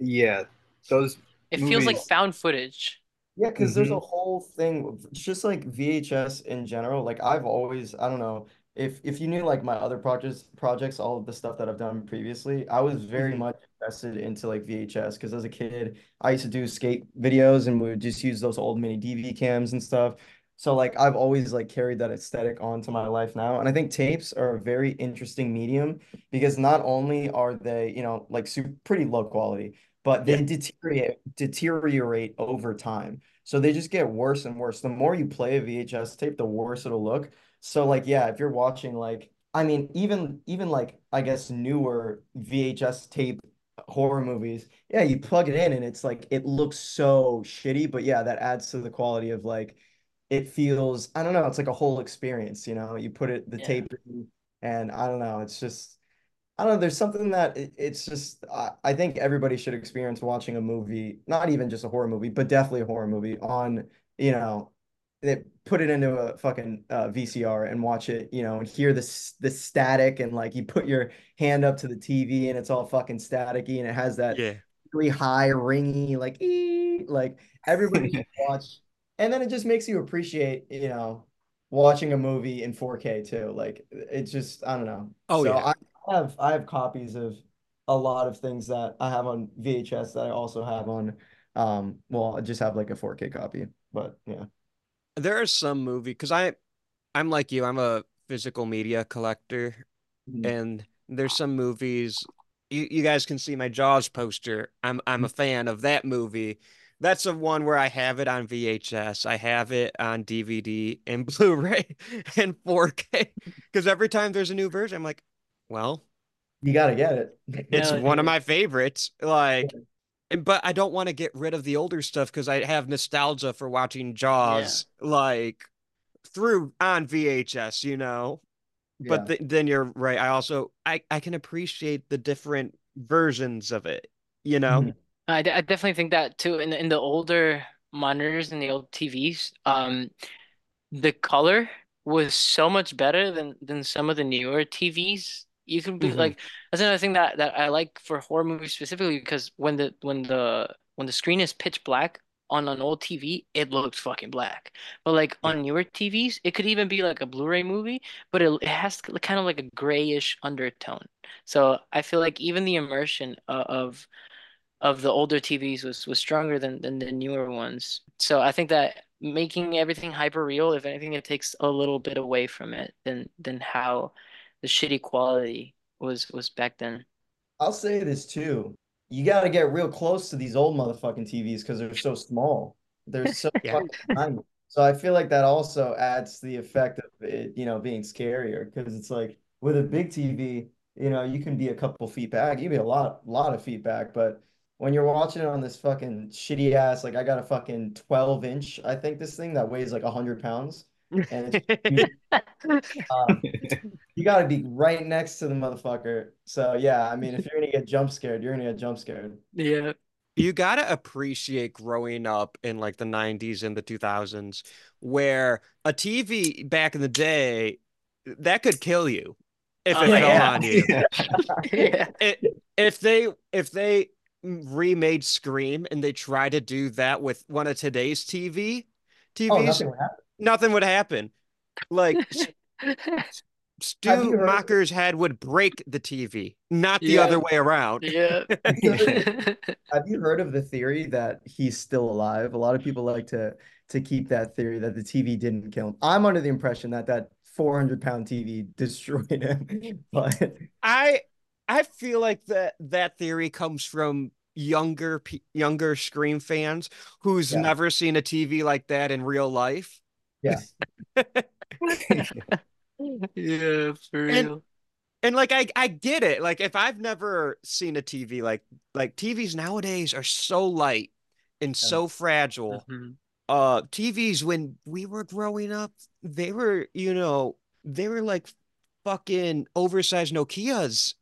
Yeah. Those It feels like found footage. Yeah, because there's a Mhm. whole thing, it's just like VHS in general. Like I've always, I don't know, if if you knew like my other projects, projects, all of the stuff that I've done previously, I was very Mhm. much invested into like VHS because as a kid, I used to do skate videos and we would just use those old mini DV cams and stuff. So like I've always like carried that aesthetic onto my life now. And I think tapes are a very interesting medium because not only are they, you know, like super pretty low quality, but they deteriorate deteriorate over time. So they just get worse and worse. The more you play a VHS tape, the worse it'll look. So like yeah, if you're watching like I mean even even like I guess newer VHS tape horror movies, yeah, you plug it in and it's like it looks so shitty, but yeah, that adds to the quality of like it feels I don't know, it's like a whole experience, you know. You put it the Yeah. tape in and I don't know, it's just I don't know. There's something that it, it's just I, I think everybody should experience watching a movie, not even just a horror movie, but definitely a horror movie on, you know, that put it into a fucking uh, VCR and watch it, you know, and hear this the static and like you put your hand up to the TV and it's all fucking staticky and it has that Yeah. really high ringy like ee, like everybody should watch and then it just makes you appreciate, you know, watching a movie in 4K too. Like it's just I don't know. Oh, so yeah. I have I have copies of a lot of things that I have on VHS that I also have on um well I just have like a 4K copy. But yeah. There are some movie because I I'm like you, I'm a physical media collector, Mhm. and there's some movies you, you guys can see my Jaws poster. I'm I'm a fan of that movie. That's the one where I have it on VHS. I have it on DVD and Blu-ray and 4K. Because every time there's a new version, I'm like, well, You gotta get it. it's Yeah, one of my favorites. Like, but I don't want to get rid of the older stuff because I have nostalgia for watching Jaws like through on VHS, you know. But th then you're right. I also I I can appreciate the different versions of it, you know. Mhm. I, definitely think that too. In the, in the older monitors and the old TVs, um, the color was so much better than than some of the newer TVs. You can be Mhm. like that's another thing that that I like for horror movies specifically because when the when the when the screen is pitch black on an old TV, it looks fucking black. But like on newer TVs, it could even be like a Blu-ray movie, but it, it has kind of like a grayish undertone. So I feel like even the immersion of, of of the older TVs was was stronger than than the newer ones. So I think that making everything hyper real, if anything, it takes a little bit away from it than than how the shitty quality was was back then. I'll say this too. You gotta get real close to these old motherfucking TVs because they're so small. They're so Yeah. fucking tiny. So I feel like that also adds to the effect of it, you know, being scarier because it's like with a big TV, you know, you can be a couple feet back, you can be a lot, lot of feet back, but when you're watching it on this fucking shitty ass, like I got a fucking 12 inch, I think this thing that weighs like 100 pounds. And it's um, you got to be right next to the motherfucker. So yeah, I mean, if you're gonna get jump scared, you're gonna get jump scared. Yeah. You gotta appreciate growing up in like the 90s and the 2000s where a TV back in the day that could kill you if it Oh, fell yeah. on you. Yeah. It, if they if they remade Scream and they try to do that with one of today's TV TVs, Oh, nothing would happen. nothing would happen. Like Stu Have you heard- Macher's head would break the TV, not the Yeah. other way around. Yeah. Have you heard of the theory that he's still alive? A lot of people like to to keep that theory that the TV didn't kill him. I'm under the impression that that 400 pound TV destroyed him, but I I feel like that that theory comes from younger pe- younger Scream fans who's Yeah. never seen a TV like that in real life. yeah. Yeah, for And- real. And like I I get it. Like if I've never seen a TV like like TVs nowadays are so light and so fragile. Mhm. Uh TVs when we were growing up, they were, you know, they were like fucking oversized Nokias.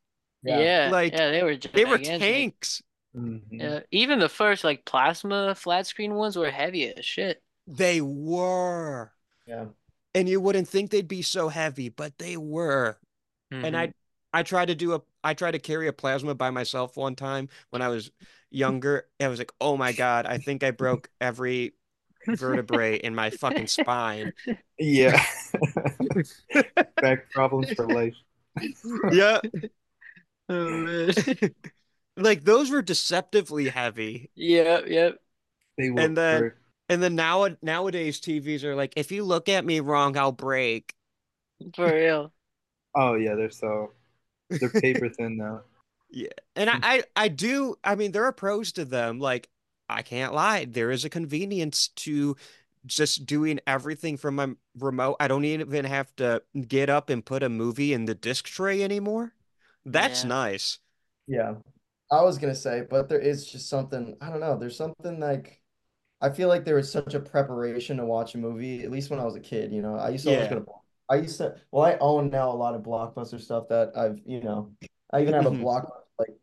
Yeah, Like, yeah, they were They were gigantic. tanks. Mhm. Yeah, even the first like plasma flat screen ones were heavy as shit. They were. Yeah. And you wouldn't think they'd be so heavy, but they were. And Mhm. I I tried to do a I tried to carry a plasma by myself one time when I was younger. I was like, "Oh my God, I think I broke every vertebrae in my fucking spine." Yeah. Back problems for life. Yeah. Oh, man. Like those were deceptively heavy. Yep, yep. They were. And then- And then now nowadays TVs are like, "If you look at me wrong, I'll break." For real. oh yeah, they're so they're paper thin now. Yeah. And I, I I do I mean there are pros to them. Like I can't lie, there is a convenience to just doing everything from my remote. I don't even have to get up and put a movie in the disc tray anymore. That's Yeah. nice. Yeah. I was gonna say, but there is just something, I don't know, there's something like I feel like there was such a preparation to watch a movie, at least when I was a kid, you know. I used to always Yeah. go to I used to well, I own now a lot of Blockbuster stuff that I've, you know, I even have a block like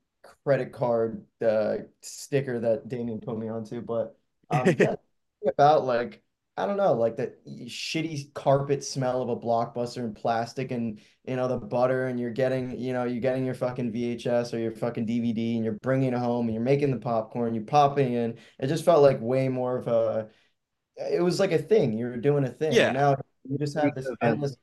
credit card uh sticker that Damien put me onto, but um yeah, about like I don't know, like that shitty carpet smell of a Blockbuster and plastic and you know the butter and you're getting you know you're getting your fucking VHS or your fucking DVD and you're bringing it home and you're making the popcorn you're popping in. It just felt like way more of a it was like a thing you were doing a thing. Yeah. Now you just have this endless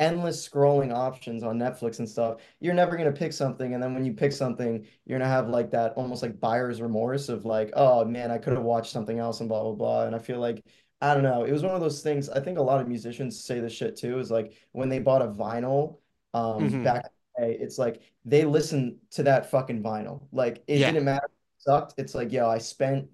endless scrolling options on Netflix and stuff. You're never going to pick something and then when you pick something you're going to have like that almost like buyer's remorse of like oh man I could have watched something else and blah blah blah. And I feel like I don't know. It was one of those things. I think a lot of musicians say this shit too. Is like when they bought a vinyl, um, Mhm. back in the day, it's like they listened to that fucking vinyl. Like it Yeah. didn't matter. it sucked. It's like, yo, I spent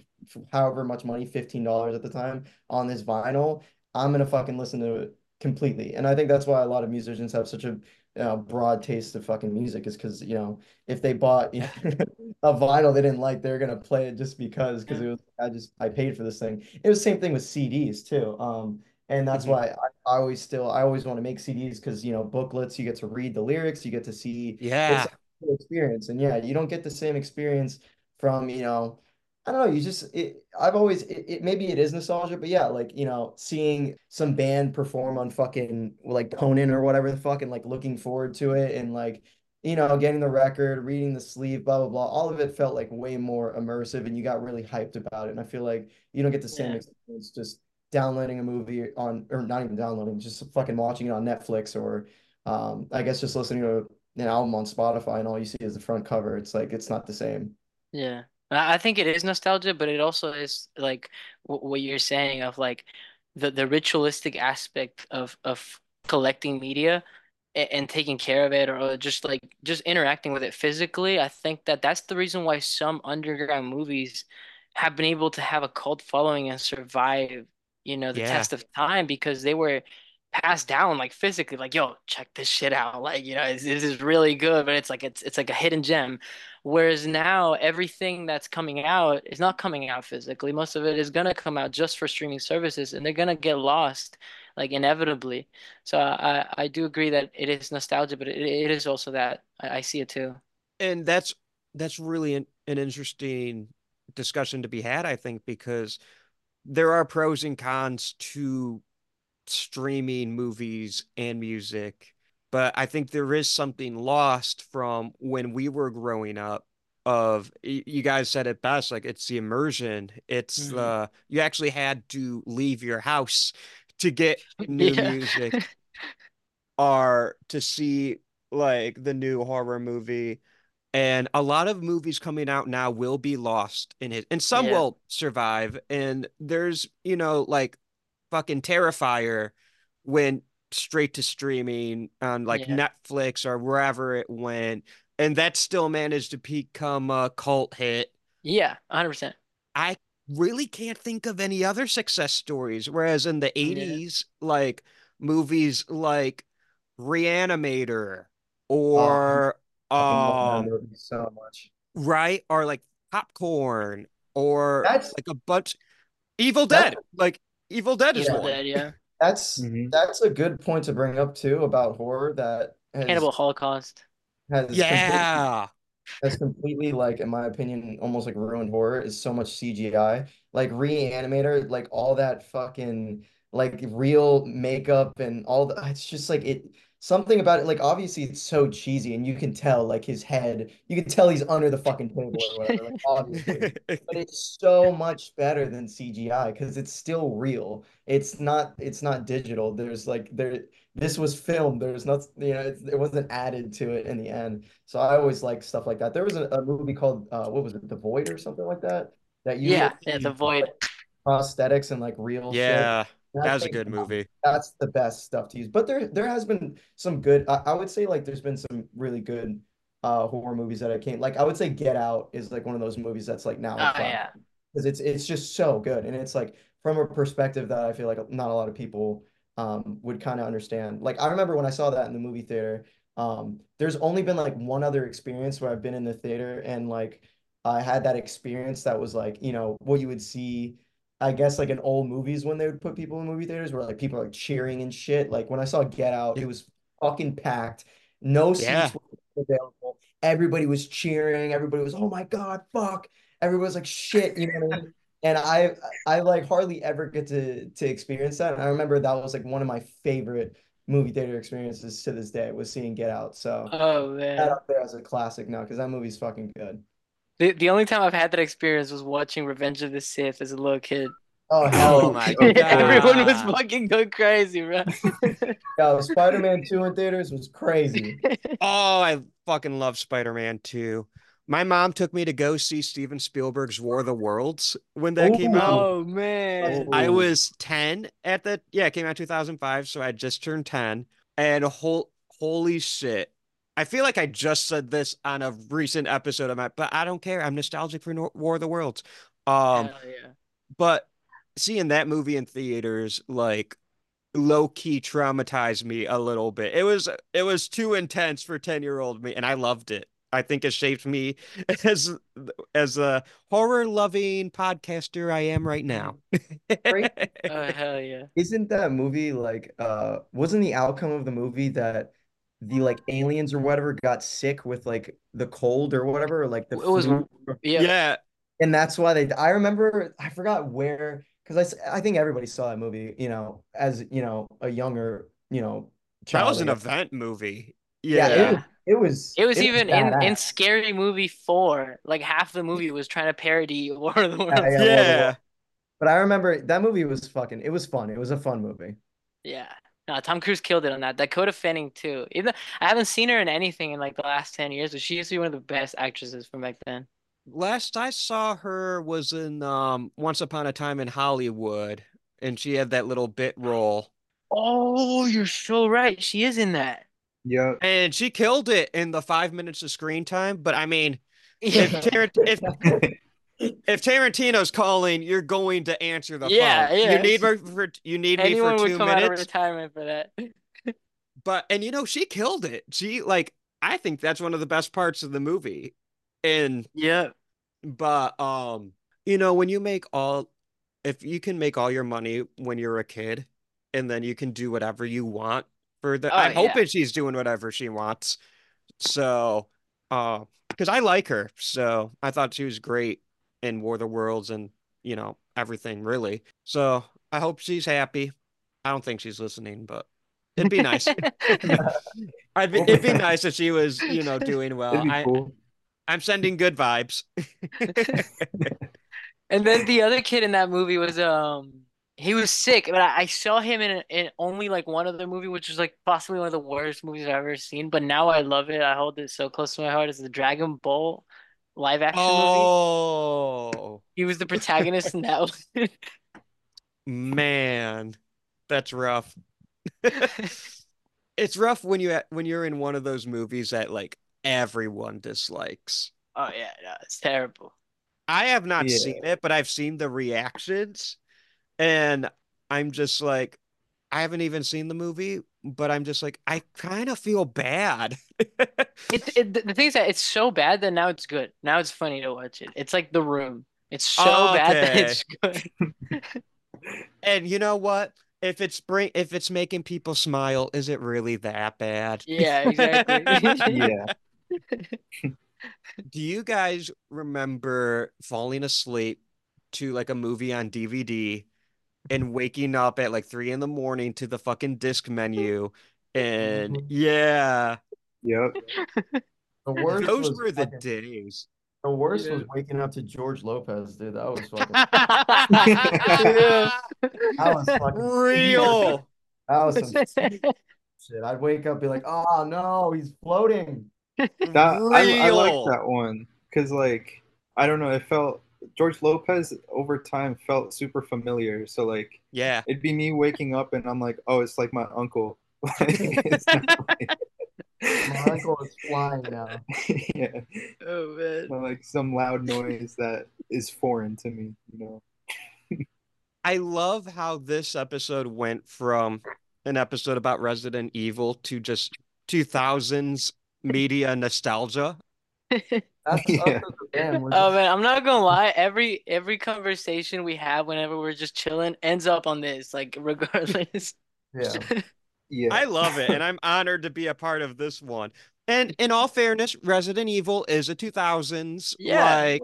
however much money, fifteen dollars at the time, on this vinyl. I'm gonna fucking listen to it completely. And I think that's why a lot of musicians have such a know, broad taste of fucking music is because you know if they bought you know, a vinyl they didn't like they're gonna play it just because because it was I just I paid for this thing. It was same thing with CDs too. Um, and that's Mhm. why I, I always still I always want to make CDs because you know booklets you get to read the lyrics you get to see Yeah. it's a cool experience and yeah you don't get the same experience from you know I don't know you just it I've always it, it maybe it is nostalgia but yeah like you know seeing some band perform on fucking like Conan or whatever the fuck and like looking forward to it and like you know getting the record reading the sleeve blah blah blah all of it felt like way more immersive and you got really hyped about it and I feel like you don't get the same Yeah. experience just downloading a movie on or not even downloading just fucking watching it on Netflix or um I guess just listening to an album on Spotify and all you see is the front cover it's like it's not the same Yeah. I think it is nostalgia, but it also is like what you're saying of like the the ritualistic aspect of of collecting media and, and taking care of it or, or just like just interacting with it physically. I think that that's the reason why some underground movies have been able to have a cult following and survive, you know, the Yeah. test of time because they were passed down like physically like yo check this shit out like you know this, is really good but it's like it's it's like a hidden gem Whereas now everything that's coming out is not coming out physically. Most of it is gonna come out just for streaming services, and they're gonna get lost, like inevitably. So I I do agree that it is nostalgia, but it, it is also that I, I see it too. and that's that's really an, an interesting discussion to be had i think because there are pros and cons to streaming movies and music but i think there is something lost from when we were growing up of you guys said it best like it's the immersion it's the mm-hmm. you actually had to leave your house to get new Yeah. music or to see like the new horror movie and a lot of movies coming out now will be lost in it and some Yeah. will survive and there's you know like fucking Terrifier went straight to streaming on like Yeah. Netflix or wherever it went and that still managed to become a cult hit Yeah, 100%. I really can't think of any other success stories. Whereas in the 80s, like movies like Reanimator or Fucking love um so much. right or like popcorn or That's like a bunch Evil Dead. Like Evil Dead is Yeah. one. Dead, yeah. that's Mhm. that's a good point to bring up too about horror that has Cannibal Holocaust. has completely- Yeah. that's completely like in my opinion almost like ruined horror is so much CGI like Reanimator like all that fucking like real makeup and all the it's just like it something about it like obviously it's so cheesy and you can tell like his head you can tell he's under the fucking table or whatever like obviously but it's so much better than CGI because it's still real. It's not it's not digital. There's like there this was filmed. There's not you know it's, it wasn't added to it in the end. So I always like stuff like that. There was a, a movie called uh what was it, The Void or something like that that you Yeah, yeah, The Void. prosthetics and like real shit. That That's was a good movie. That's the best stuff to use. But there there has been some good I, I would say like there's been some really good uh horror movies that I came like I would say Get Out is like one of those movies that's like now Oh yeah. because it's it's just so good and it's like from a perspective that I feel like not a lot of people um would kind of understand. Like I remember when I saw that in the movie theater, um there's only been like one other experience where I've been in the theater and like I had that experience that was like, you know, what you would see I guess like in old movies when they would put people in movie theaters where like people are like cheering and shit. Like when I saw Get Out, it was fucking packed. No seats Yeah. were available. Everybody was cheering. Everybody was, oh my God, fuck. Everybody was like shit, you know what I mean? And I I like hardly ever get to to experience that. And I remember that was like one of my favorite movie theater experiences to this day was seeing Get Out. So Oh that man. up there as a classic now because that movie's fucking good. The the only time I've had that experience was watching Revenge of the Sith as a little kid. Oh, oh hell Oh my Everyone was fucking going crazy, bro. yeah, Spider-Man 2 in theaters was crazy. Oh, I fucking love Spider-Man 2. My mom took me to go see Steven Spielberg's War of the Worlds when that came out. Oh man. I was 10 at the yeah, it came out 2005, so I just turned 10. And whole holy shit. I feel like I just said this on a recent episode of my, but I don't care. I'm nostalgic for War of the Worlds. Um, Hell yeah. but seeing that movie in theaters like low key traumatized me a little bit. It was it was too intense for 10-year-old me and I loved it. I think it shaped me as as a horror loving podcaster I am right now. Oh hell yeah. Isn't that movie like uh wasn't the outcome of the movie that the like aliens or whatever got sick with like the cold or whatever or like the It was- flu? Yeah. yeah. and that's why they I remember I forgot where because I I think everybody saw that movie you know as you know a younger you know That was an event movie. yeah, Yeah. it was it was It was even in, in. Scary Movie 4, like half the movie was trying to parody War of the Worlds. Yeah, yeah, Yeah. War of the Worlds. but I remember that movie was fucking it was fun it was a fun movie Yeah. No, Tom Cruise killed it on that. Dakota Fanning too. Even I haven't seen her in anything in like the last 10 years, but she used to be one of the best actresses from back then. Last I saw her was in um Once Upon a Time in Hollywood and she had that little bit role. Oh, you're so right. She is in that. Yeah. And she killed it in the five minutes of screen time. But I mean, Yeah. if, Tarant- if if Tarantino's calling, you're going to answer the Yeah, phone. yeah. You need me for you need me Anyone for would two come out of minutes. retirement for that. But and you know, she killed it. She like I think that's one of the best parts of the movie. And Yeah. but um, you know, when you make all if you can make all your money when you're a kid and then you can do whatever you want for the Oh, I'm yeah. hoping she's doing whatever she wants. So uh because I like her. So I thought she was great in War of the Worlds and you know everything really. So I hope she's happy. I don't think she's listening, but it'd be nice. I'd be, it'd be nice if she was, you know, doing well. It'd I, cool. I'm sending good vibes. And then the other kid in that movie was um he was sick, but I, I saw him in in only like one other movie, which was like possibly one of the worst movies I've ever seen. But now I love it. I hold it so close to my heart. Is the Dragon Ball live action movie? Oh He was the protagonist in that one. man, that's rough. It's rough when you when you're in one of those movies that like everyone dislikes. Oh yeah, no, it's terrible. I have not Yeah. seen it, but I've seen the reactions, and I'm just like, I haven't even seen the movie, but I'm just like I kind of feel bad. It, it the thing is that it's so bad that now it's good. Now it's funny to watch it. It's like The Room. It's so bad that it's good. and you know what? If it's bring if it's making people smile, is it really that bad? Yeah, exactly. Yeah. Do you guys remember falling asleep to like a movie on DVD and waking up at like three in the morning to the fucking disc menu? And Mhm. yeah, Yep. The worst those was were the fucking- days. the worst Yeah. was waking up to George Lopez, dude. That was fucking Yeah. that was fucking Real. That was some shit. I'd wake up, be like, oh no, he's floating. That I, I like that one because like I don't know, it felt George Lopez over time felt super familiar. So like Yeah. it'd be me waking up and I'm like, oh, it's like my uncle. Like, it's not like- My uncle is flying now. yeah, Oh man. Not like some loud noise that is foreign to me. You know. I love how this episode went from an episode about Resident Evil to just 2000s media nostalgia. That's Yeah. us as a band. We're Oh man, I'm not gonna lie. Every every conversation we have whenever we're just chilling ends up on this, like regardless. yeah. Yeah. I love it, and I'm honored to be a part of this one. And in all fairness, Resident Evil is a 2000s Yeah. like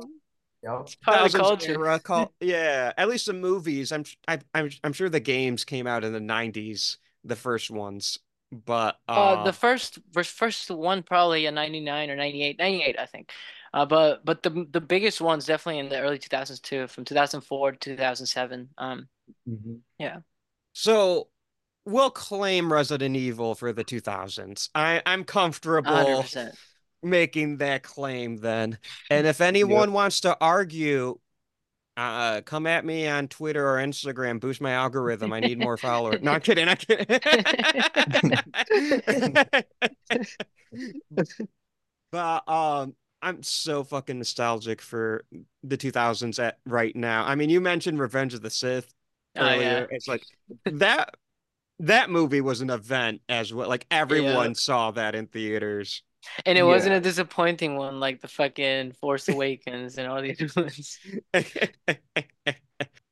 Yep. Part of the 2000s culture. era cul- yeah, at least the movies. I'm I, I'm I'm sure the games came out in the 90s, the first ones, but Uh, uh, the first first one probably a 99 or 98, 98 I think. Uh, but but the the biggest ones definitely in the early 2000s too, from 2004 to 2007. Um, Mhm. So we'll claim Resident Evil for the 2000s. I, I'm comfortable 100%. making that claim then. And if anyone wants to argue, uh, come at me on Twitter or Instagram, boost my algorithm. I need more followers. No, I'm kidding. I'm kidding. but um, I'm so fucking nostalgic for the 2000s at right now. I mean, you mentioned Revenge of the Sith Oh, yeah. It's like that that movie was an event as well. Like everyone saw that in theaters. And it wasn't a disappointing one like the fucking Force Awakens and all these ones.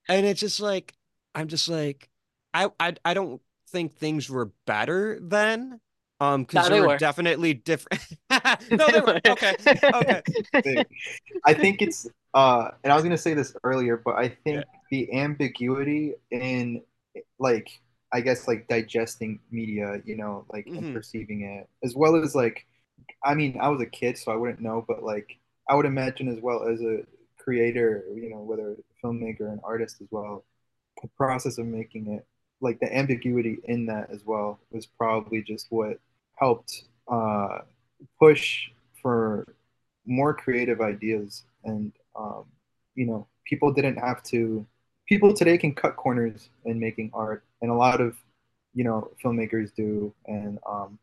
and it's just like I'm just like I I I don't think things were better then. Um, because No, they, they were, were. definitely different. no, they were okay. Okay. I think it's uh and I was gonna say this earlier, but I think the ambiguity in like I guess like digesting media, you know, like Mhm. and perceiving it, as well as like I mean, I was a kid, so I wouldn't know, but like I would imagine as well as a creator, you know, whether filmmaker, an artist as well, the process of making it, like the ambiguity in that as well, was probably just what helped uh, push for more creative ideas and um, you know people didn't have to people today can cut corners in making art and a lot of you know filmmakers do and um,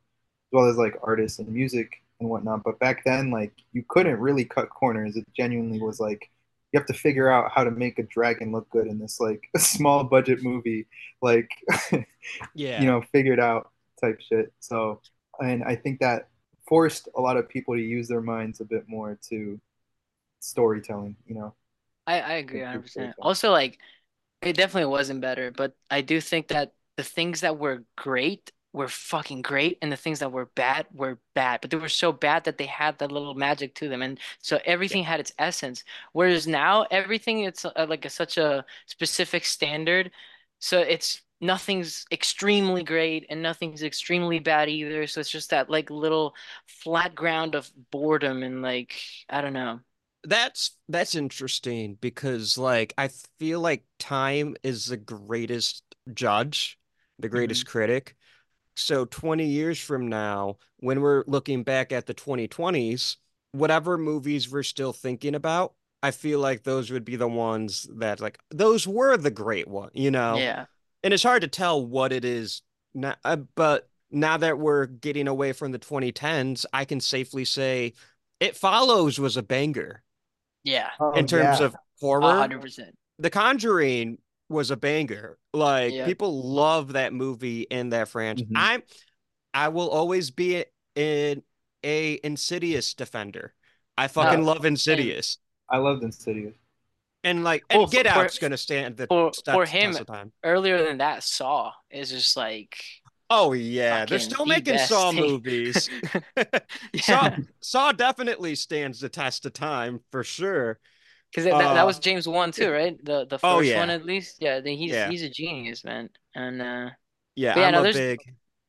well as like artists and music and whatnot. But back then like you couldn't really cut corners. It genuinely was like you have to figure out how to make a dragon look good in this like small budget movie like Yeah. you know figured out type shit. So and i think that forced a lot of people to use their minds a bit more to storytelling you know? I, I agree 100%. Also, like, it definitely wasn't better, but I do think that the things that were great were fucking great, and the things that were bad were bad. But they were so bad that they had that little magic to them, and so everything had its essence. Whereas now, everything it's uh, like a, such a specific standard, so it's nothing's extremely great and nothing's extremely bad either. So it's just that like little flat ground of boredom and like I don't know. That's that's interesting because like I feel like time is the greatest judge, the greatest critic. So 20 years from now, when we're looking back at the 2020s, whatever movies we're still thinking about, I feel like those would be the ones that like those were the great one, you know? Yeah. And it's hard to tell what it is now, uh, but now that we're getting away from the 2010s, I can safely say It Follows was a banger Yeah. Oh, in terms yeah. of horror. Hundred percent. The Conjuring was a banger. Like Yeah. people love that movie and that franchise. Mhm. I'm I will always be in a Insidious defender. I fucking Oh, love Insidious. I loved Insidious. And like and Well, Get for- Out's gonna stand the for- st- for test him, of time. Earlier than that, Saw is just like Oh yeah, they're still the making best Saw thing. movies. Saw Saw definitely stands the test of time for sure. Because that, that, that Uh, was James Wan too, right? The the first Oh, yeah. one at least. Yeah, then he's Yeah. he's a genius, man. And uh, Yeah, yeah, I'm no, a big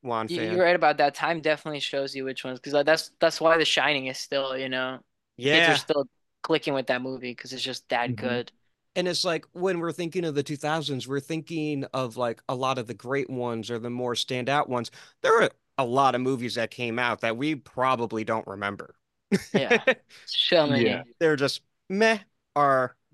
Wan you, fan. you're right about that. Time definitely shows you which ones, because that's that's why The Shining is still, you know, kids Yeah, are still clicking with that movie because it's just that Mhm. good. and it's like when we're thinking of the 2000s, we're thinking of like a lot of the great ones or the more standout ones. There are a lot of movies that came out that we probably don't remember. Yeah. So many. Yeah. They're just meh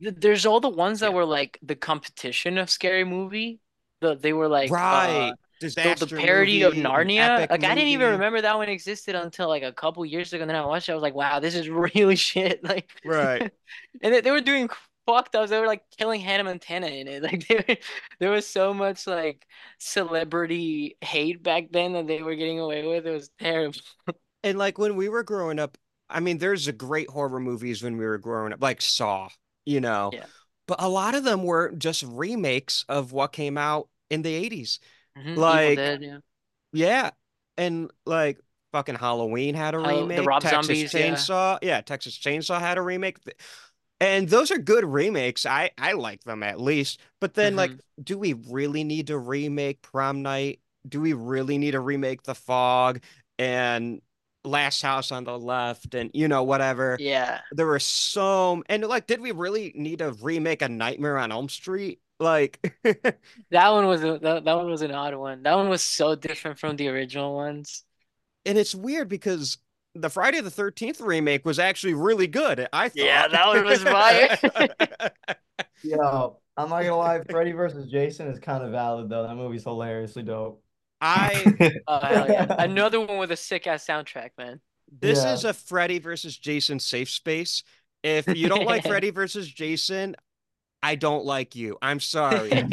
Th- There's all the ones that Yeah. were like the competition of scary movie. The they were like right uh, the, disaster the parody of Narnia. Like I didn't even remember that one existed until like a couple years ago. And then I watched it. I was like, wow, this is really shit. Like Right. and they, they were doing fucked up. They were like killing Hannah Montana in it. Like they were, there was so much like celebrity hate back then that they were getting away with. It was terrible. And like when we were growing up, I mean, there's a great horror movies when we were growing up, like Saw, you know. Yeah. But a lot of them were just remakes of what came out in the 80s. Mhm, Like, Dead, yeah. Yeah. And like fucking Halloween had a remake. Rob Texas Zombies. Chainsaw. Yeah, Texas Chainsaw had a remake. And those are good remakes. I I like them at least. But then like, Mm-hmm. do we really need to remake Prom Night? Do we really need to remake The Fog and Last House on the Left and you know whatever? Yeah. There were so and like, did we really need to remake a Nightmare on Elm Street? Like, That one was a, that, that one was an odd one. That one was so different from the original ones. and it's weird because the Friday the 13th remake was actually really good, I thought. Yeah, that one was fire. Yo, I'm not gonna lie, Freddy versus Jason is kind of valid though. That movie's hilariously dope. I Oh hell yeah. Another one with a sick ass soundtrack, man. this Yeah. is a Freddy versus Jason safe space. If you don't like Freddy versus Jason, I don't like you. I'm sorry.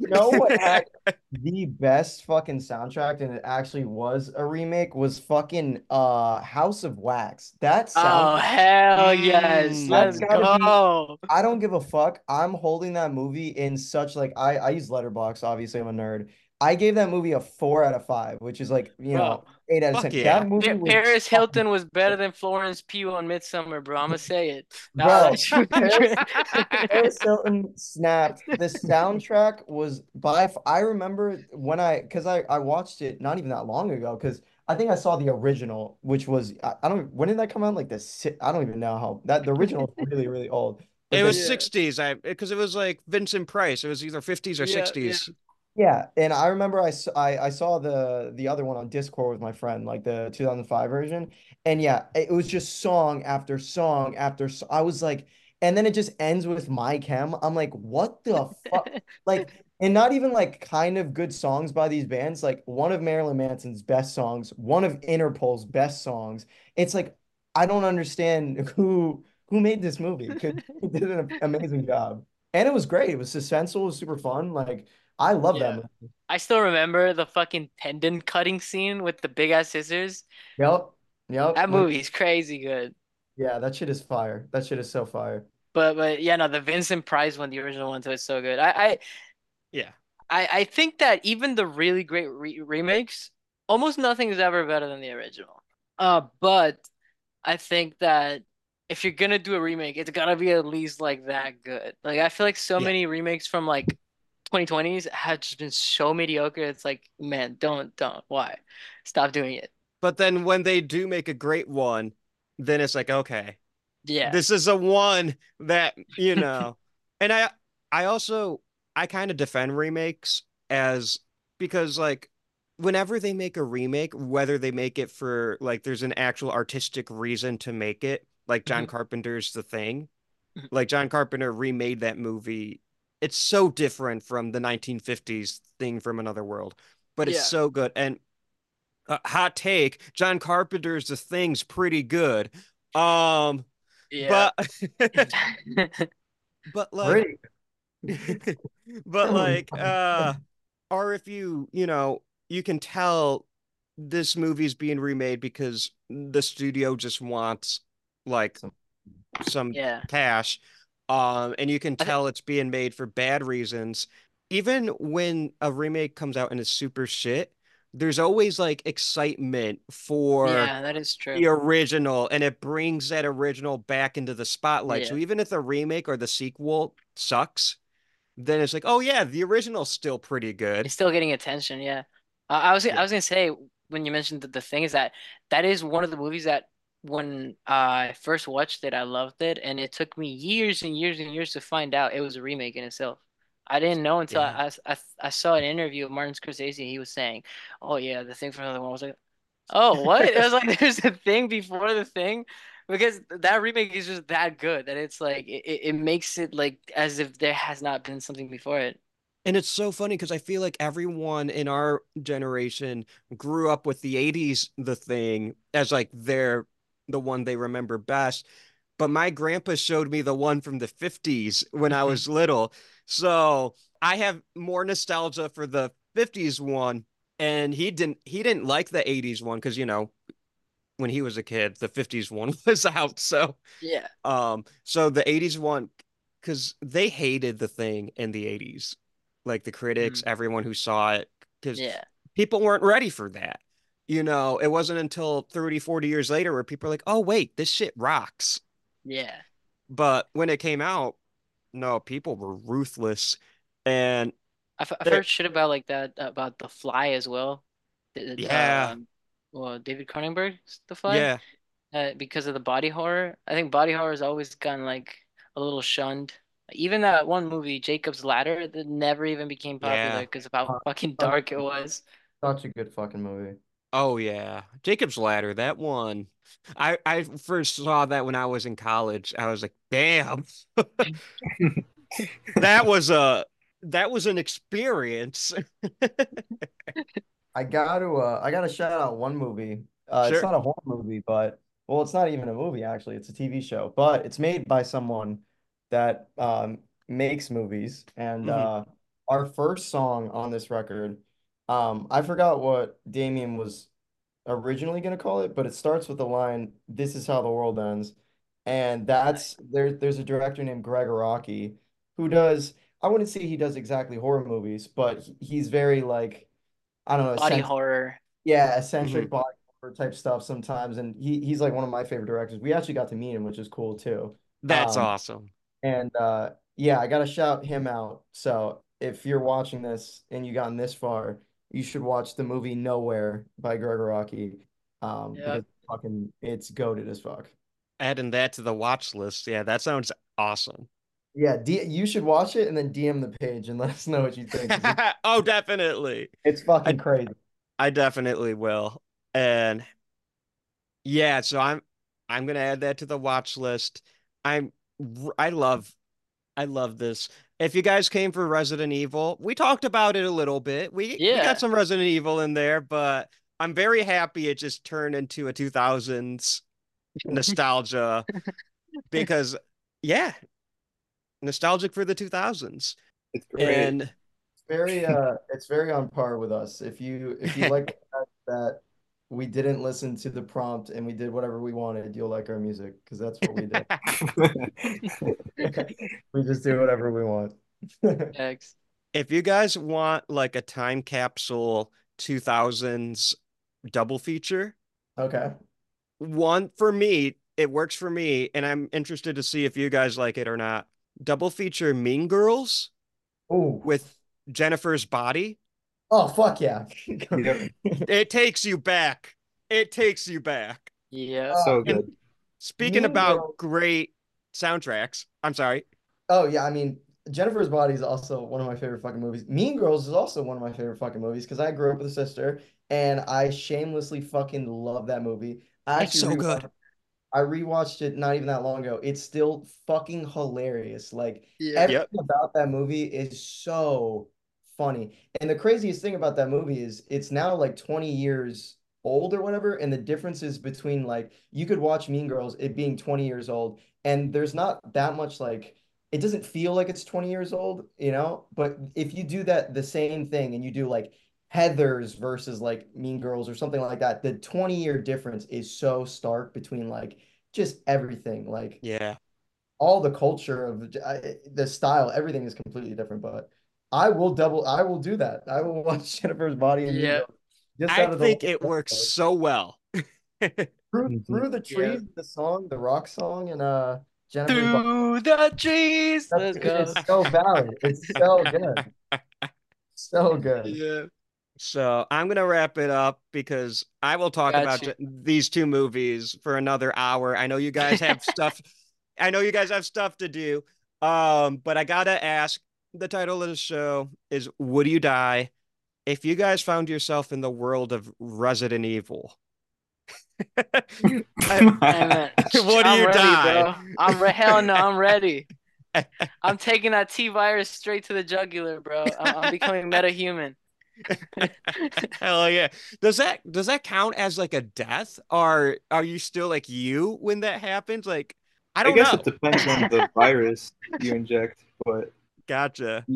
You know what had the best fucking soundtrack, and it actually was a remake, was fucking uh House of Wax. That Oh sound hell yes. Mm. Let's That's be- go. I don't give a fuck. I'm holding that movie in such like I I use Letterboxd. Obviously, I'm a nerd. I gave that movie a four out of five, which is like you know eight out of ten. yeah. That movie Pa- was Paris fucking- Hilton was better than Florence Pugh on Midsommar, bro. I'm gonna say it. Nah, Bro, that's- Paris Hilton snapped. The soundtrack was by. I remember when I because I I watched it not even that long ago because I think I saw the original, which was I, I don't when did that come out? Like the I don't even know how that the original is really really old. But It the- was Yeah. 60s. I because it was like Vincent Price. It was either 50s or Yeah, 60s. Yeah, and I remember I saw the the other one on Discord with my friend, like the 2005 version, and yeah, it was just song after song after so I was like, and then it just ends with My Chem. I'm like, what the fuck? Like, and not even like kind of good songs by these bands. Like one of Marilyn Manson's best songs, one of Interpol's best songs. It's like I don't understand who who made this movie. 'cause He did an amazing job, and it was great. It was suspenseful, it was super fun. Like. I love Yeah. that movie. I still remember the fucking tendon cutting scene with the big ass scissors. Yep. Yep. That movie's crazy good. Yeah, that shit is fire. That shit is so fire. But but yeah, no, the Vincent Price one, the original one, too, is so good. I I Yeah. I, I think that even the really great re remakes, almost nothing is ever better than the original. Uh, but I think that if you're gonna do a remake, it's gotta be at least like that good. Like I feel like so Yeah. many remakes from like 2020s have just been so mediocre. It's like, man, don't don't why? Stop doing it. But then when they do make a great one, then it's like, okay, Yeah. this is a one that, you know. and I I also I kind of defend remakes as because like whenever they make a remake, whether they make it for like there's an actual artistic reason to make it, like John Mhm. Carpenter's The Thing. Mhm. Like John Carpenter remade that movie. It's so different from the 1950s thing from another world, but it's Yeah. so good. And uh, hot take, John Carpenter's The Thing's pretty good. Um, Yeah. but but like but like uh or if you you know you can tell this movie's being remade because the studio just wants like Some- some Yeah. cash um and you can tell it's being made for bad reasons even when a remake comes out and it's super shit there's always like excitement for Yeah, that is true. the original and it brings that original back into the spotlight. So even if the remake or the sequel sucks, then it's like, oh yeah, the original's still pretty good. It's still getting attention, yeah. Uh, I was Yeah. I was gonna say when you mentioned the, the thing is that that is one of the movies that when I first watched it, I loved it, and it took me years and years and years to find out it was a remake in itself. I didn't know until Yeah. I, I, I saw an interview of Martin Scorsese. And He was saying, "Oh yeah, the thing from another one." I was like, "Oh what?" It was like there's a thing before the thing, because that remake is just that good that it's like it, it it makes it like as if there has not been something before it. And it's so funny because I feel like everyone in our generation grew up with the 80s the thing as like their the one they remember best. But my grandpa showed me the one from the 50s when I was little. So I have more nostalgia for the 50s one. And he didn't he didn't like the 80s one because you know when he was a kid, the 50s one was out. So Yeah. um so the 80s one because they hated the thing in the 80s. Like the critics, everyone who saw it, because Yeah. people weren't ready for that. You know, it wasn't until 30, 40 years later where people are like, oh, wait, this shit rocks. Yeah. But when it came out, no, people were ruthless. And I've, I've heard shit about like that about The Fly as well. The- the, Yeah. um, well, David Cronenberg's The Fly. yeah, Uh, because of the body horror. I think body horror has always gotten like a little shunned. Even that one movie, Jacob's Ladder, that never even became popular Yeah. because of how Uh, fucking dark it was. Such a good fucking movie. Oh yeah, Jacob's Ladder, that one. I I first saw that when I was in college. I was like, damn, that was a that was an experience. I got to uh, I got to shout out one movie. Uh, Sure. it's not a horror movie, but well, it's not even a movie actually. It's a TV show, but it's made by someone that um makes movies. And Mhm. uh, our first song on this record, um, I forgot what Damien was originally gonna call it, but it starts with the line, "This is how the world ends," and that's there. There's a director named Gregg Araki who does. I wouldn't say he does exactly horror movies, but he's very like. I don't know, Body eccentric- horror. yeah, eccentric body horror type stuff sometimes, and he he's like one of my favorite directors. We actually got to meet him, which is cool too. That's Um, awesome. And uh, yeah, I gotta shout him out. So if you're watching this and you gotten this far, you should watch the movie Nowhere by Gregg Araki. Um, Yeah. because fucking it's goated as fuck. Adding that to the watch list. Yeah, that sounds awesome. Yeah, D you should watch it and then DM the page and let us know what you think. Oh, definitely. it's fucking crazy. I definitely will. And yeah, so I'm I'm gonna add that to the watch list. I'm I love I love this. If you guys came for Resident Evil, we talked about it a little bit. We we got some Resident Evil in there, but I'm very happy it just turned into a 2000s nostalgia because yeah, nostalgic for the 2000s. It's great. And very uh it's very on par with us. If you if you like the that we didn't listen to the prompt and we did whatever we wanted, you'll like our music because that's what we did. We just do whatever we want. X. if you guys want like a time capsule 2000s double feature, Okay. one for me, it works for me, and I'm interested to see if you guys like it or not. Double feature Mean Girls Oh, with Jennifer's body. Oh fuck yeah. Yep. It takes you back. It takes you back. Yeah. Uh, so And good. speaking Mean about Girls- great soundtracks, I'm sorry. Oh yeah, I mean Jennifer's Body is also one of my favorite fucking movies. Mean Girls is also one of my favorite fucking movies because I grew up with a sister and I shamelessly fucking love that movie. I It's actually so good. rewatched- I rewatched it not even that long ago. It's still fucking hilarious. Like Yeah. everything about that movie is so funny. And the craziest thing about that movie is it's now like 20 years old or whatever. And the differences between like you could watch Mean Girls, it being 20 years old, and there's not that much like it doesn't feel like it's 20 years old, you know? But if you do that the same thing and you do like Heathers versus like Mean Girls or something like that, the 20 year difference is so stark between like just everything. Like Yeah. all the culture of I, the style, everything is completely different. But I will double, I will do that. I will watch Jennifer's Body and Yeah. Just I out of the think it works episode. so well. through through the Yeah. trees, the song, the rock song, and uh Jennifer's Body. Through the trees. That's- Let's go. It's so valid. It's so good. So good. Yeah. So I'm gonna wrap it up because I will talk Got about these two movies for another hour. I know you guys have stuff. I know you guys have stuff to do. Um, but I gotta ask. The title of the show is "Would You Die?" If you guys found yourself in the world of Resident Evil, I- Hey, man. What do I'm you ready, die? bro. I'm re- hell no, I'm ready. I'm taking that T virus straight to the jugular, bro. I'm, I'm becoming metahuman. Hell yeah. Does that does that count as like a death? Or are you still like you when that happens? Like I I don't I guess know. it depends on the virus you inject, but Gotcha.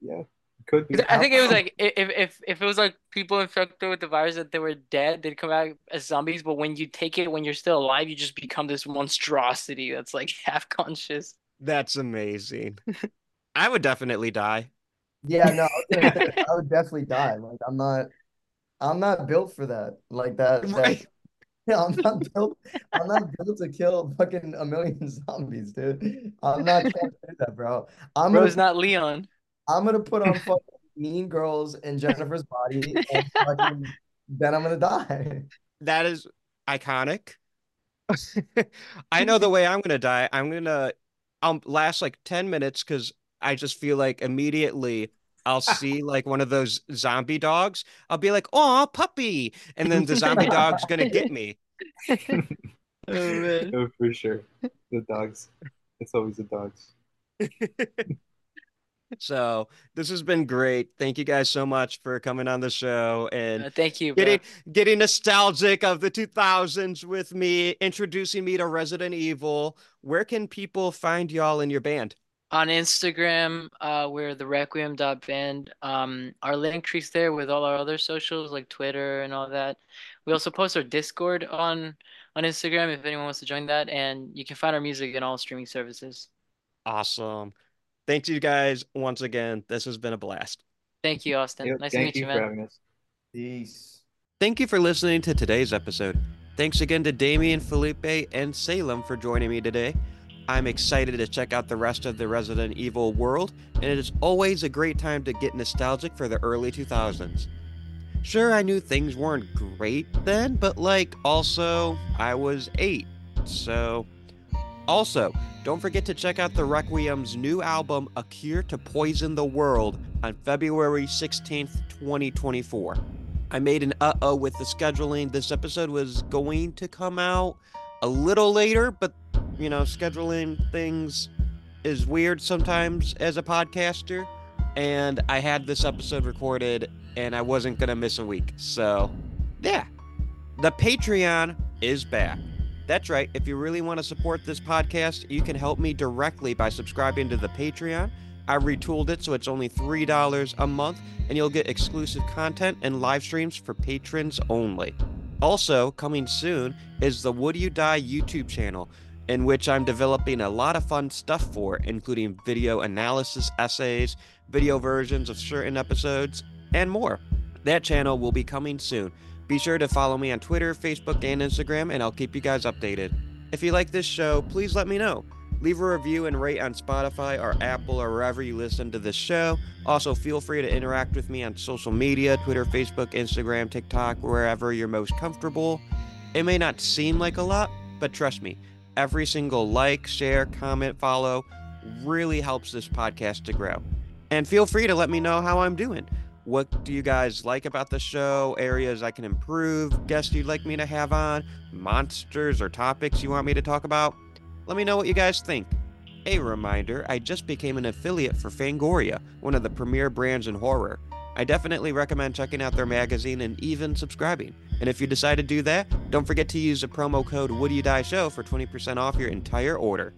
yeah, could be. 'Cause I think it was like if if if it was like people infected with the virus that they were dead, they'd come out as zombies. But when you take it when you're still alive, you just become this monstrosity that's like half conscious. That's amazing. I would definitely die. Yeah, no, I was gonna say, I would definitely die. Like I'm not I'm not built for that. Like that, that Right. Yeah, I'm not built I'm not built to kill fucking a million zombies, dude. I'm not trying to do that, bro. I'm Bro's gonna not Leon. I'm gonna put on fucking Mean Girls and Jennifer's Body and fucking then I'm gonna die. That is iconic. I know the way I'm gonna die. I'm gonna I'll last like 10 minutes because I just feel like immediately I'll see like one of those zombie dogs. I'll be like, oh, puppy. And then the zombie dog's gonna get me. Oh man. Oh, for sure. The dogs. It's always the dogs. So this has been great. Thank you guys so much for coming on the show and Uh, thank you, bro. getting getting nostalgic of the 2000s with me, introducing me to Resident Evil. Where can people find y'all in your band? On Instagram, uh, we're the Requiem.band. Um, our Linktree's there with all our other socials like Twitter and all that. We also post our Discord on on Instagram if anyone wants to join that, and you can find our music in all streaming services. Awesome. Thank you guys once again. This has been a blast. Thank you, Austin. Yep, nice to meet you you, for man. having us. Peace. Thank you for listening to today's episode. Thanks again to Damien, Felipe, and Salem for joining me today. I'm excited to check out the rest of the Resident Evil world, and it is always a great time to get nostalgic for the early 2000s. Sure, I knew things weren't great then, but like, also, I was eight. So, also, don't forget to check out the Requiem's new album, A Cure to Poison the World, on February 16th, 2024. I made an uh oh with the scheduling. This episode was going to come out a little later, but you know, scheduling things is weird sometimes as a podcaster. And I had this episode recorded and I wasn't going to miss a week. So, yeah. The Patreon is back. That's right. If you really want to support this podcast, you can help me directly by subscribing to the Patreon. I retooled it so it's only $3 a month, and you'll get exclusive content and live streams for patrons only. Also, coming soon is the Would You Die YouTube channel, in which I'm developing a lot of fun stuff for, including video analysis essays, video versions of certain episodes, and more. That channel will be coming soon. Be sure to follow me on Twitter, Facebook, and Instagram, and I'll keep you guys updated. If you like this show, please let me know. Leave a review and rate on Spotify or Apple or wherever you listen to this show. Also, feel free to interact with me on social media Twitter, Facebook, Instagram, TikTok, wherever you're most comfortable. It may not seem like a lot, but trust me, every single like, share, comment, follow really helps this podcast to grow. And feel free to let me know how I'm doing. What do you guys like about the show? Areas I can improve? Guests you'd like me to have on? Monsters or topics you want me to talk about? Let me know what you guys think. A reminder I just became an affiliate for Fangoria, one of the premier brands in horror. I definitely recommend checking out their magazine and even subscribing. And if you decide to do that, don't forget to use the promo code Would You Die Show for 20% off your entire order.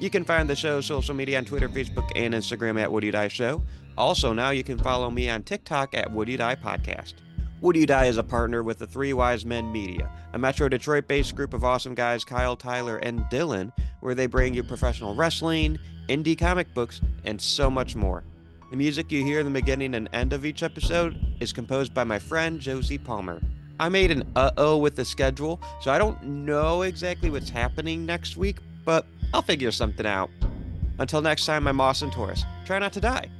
You can find the show's social media on Twitter, Facebook, and Instagram at Would You Die Show. Also, now you can follow me on TikTok at Would You Die Podcast. Would You Die is a partner with the Three Y's Men Media, a Metro Detroit based group of awesome guys, Kyle, Tyler, and Dylan, where they bring you professional wrestling, indie comic books, and so much more. The music you hear in the beginning and end of each episode is composed by my friend Josie Palmer. I made an uh oh with the schedule, so I don't know exactly what's happening next week, but I'll figure something out. Until next time, I'm Austin Torres. Try not to die.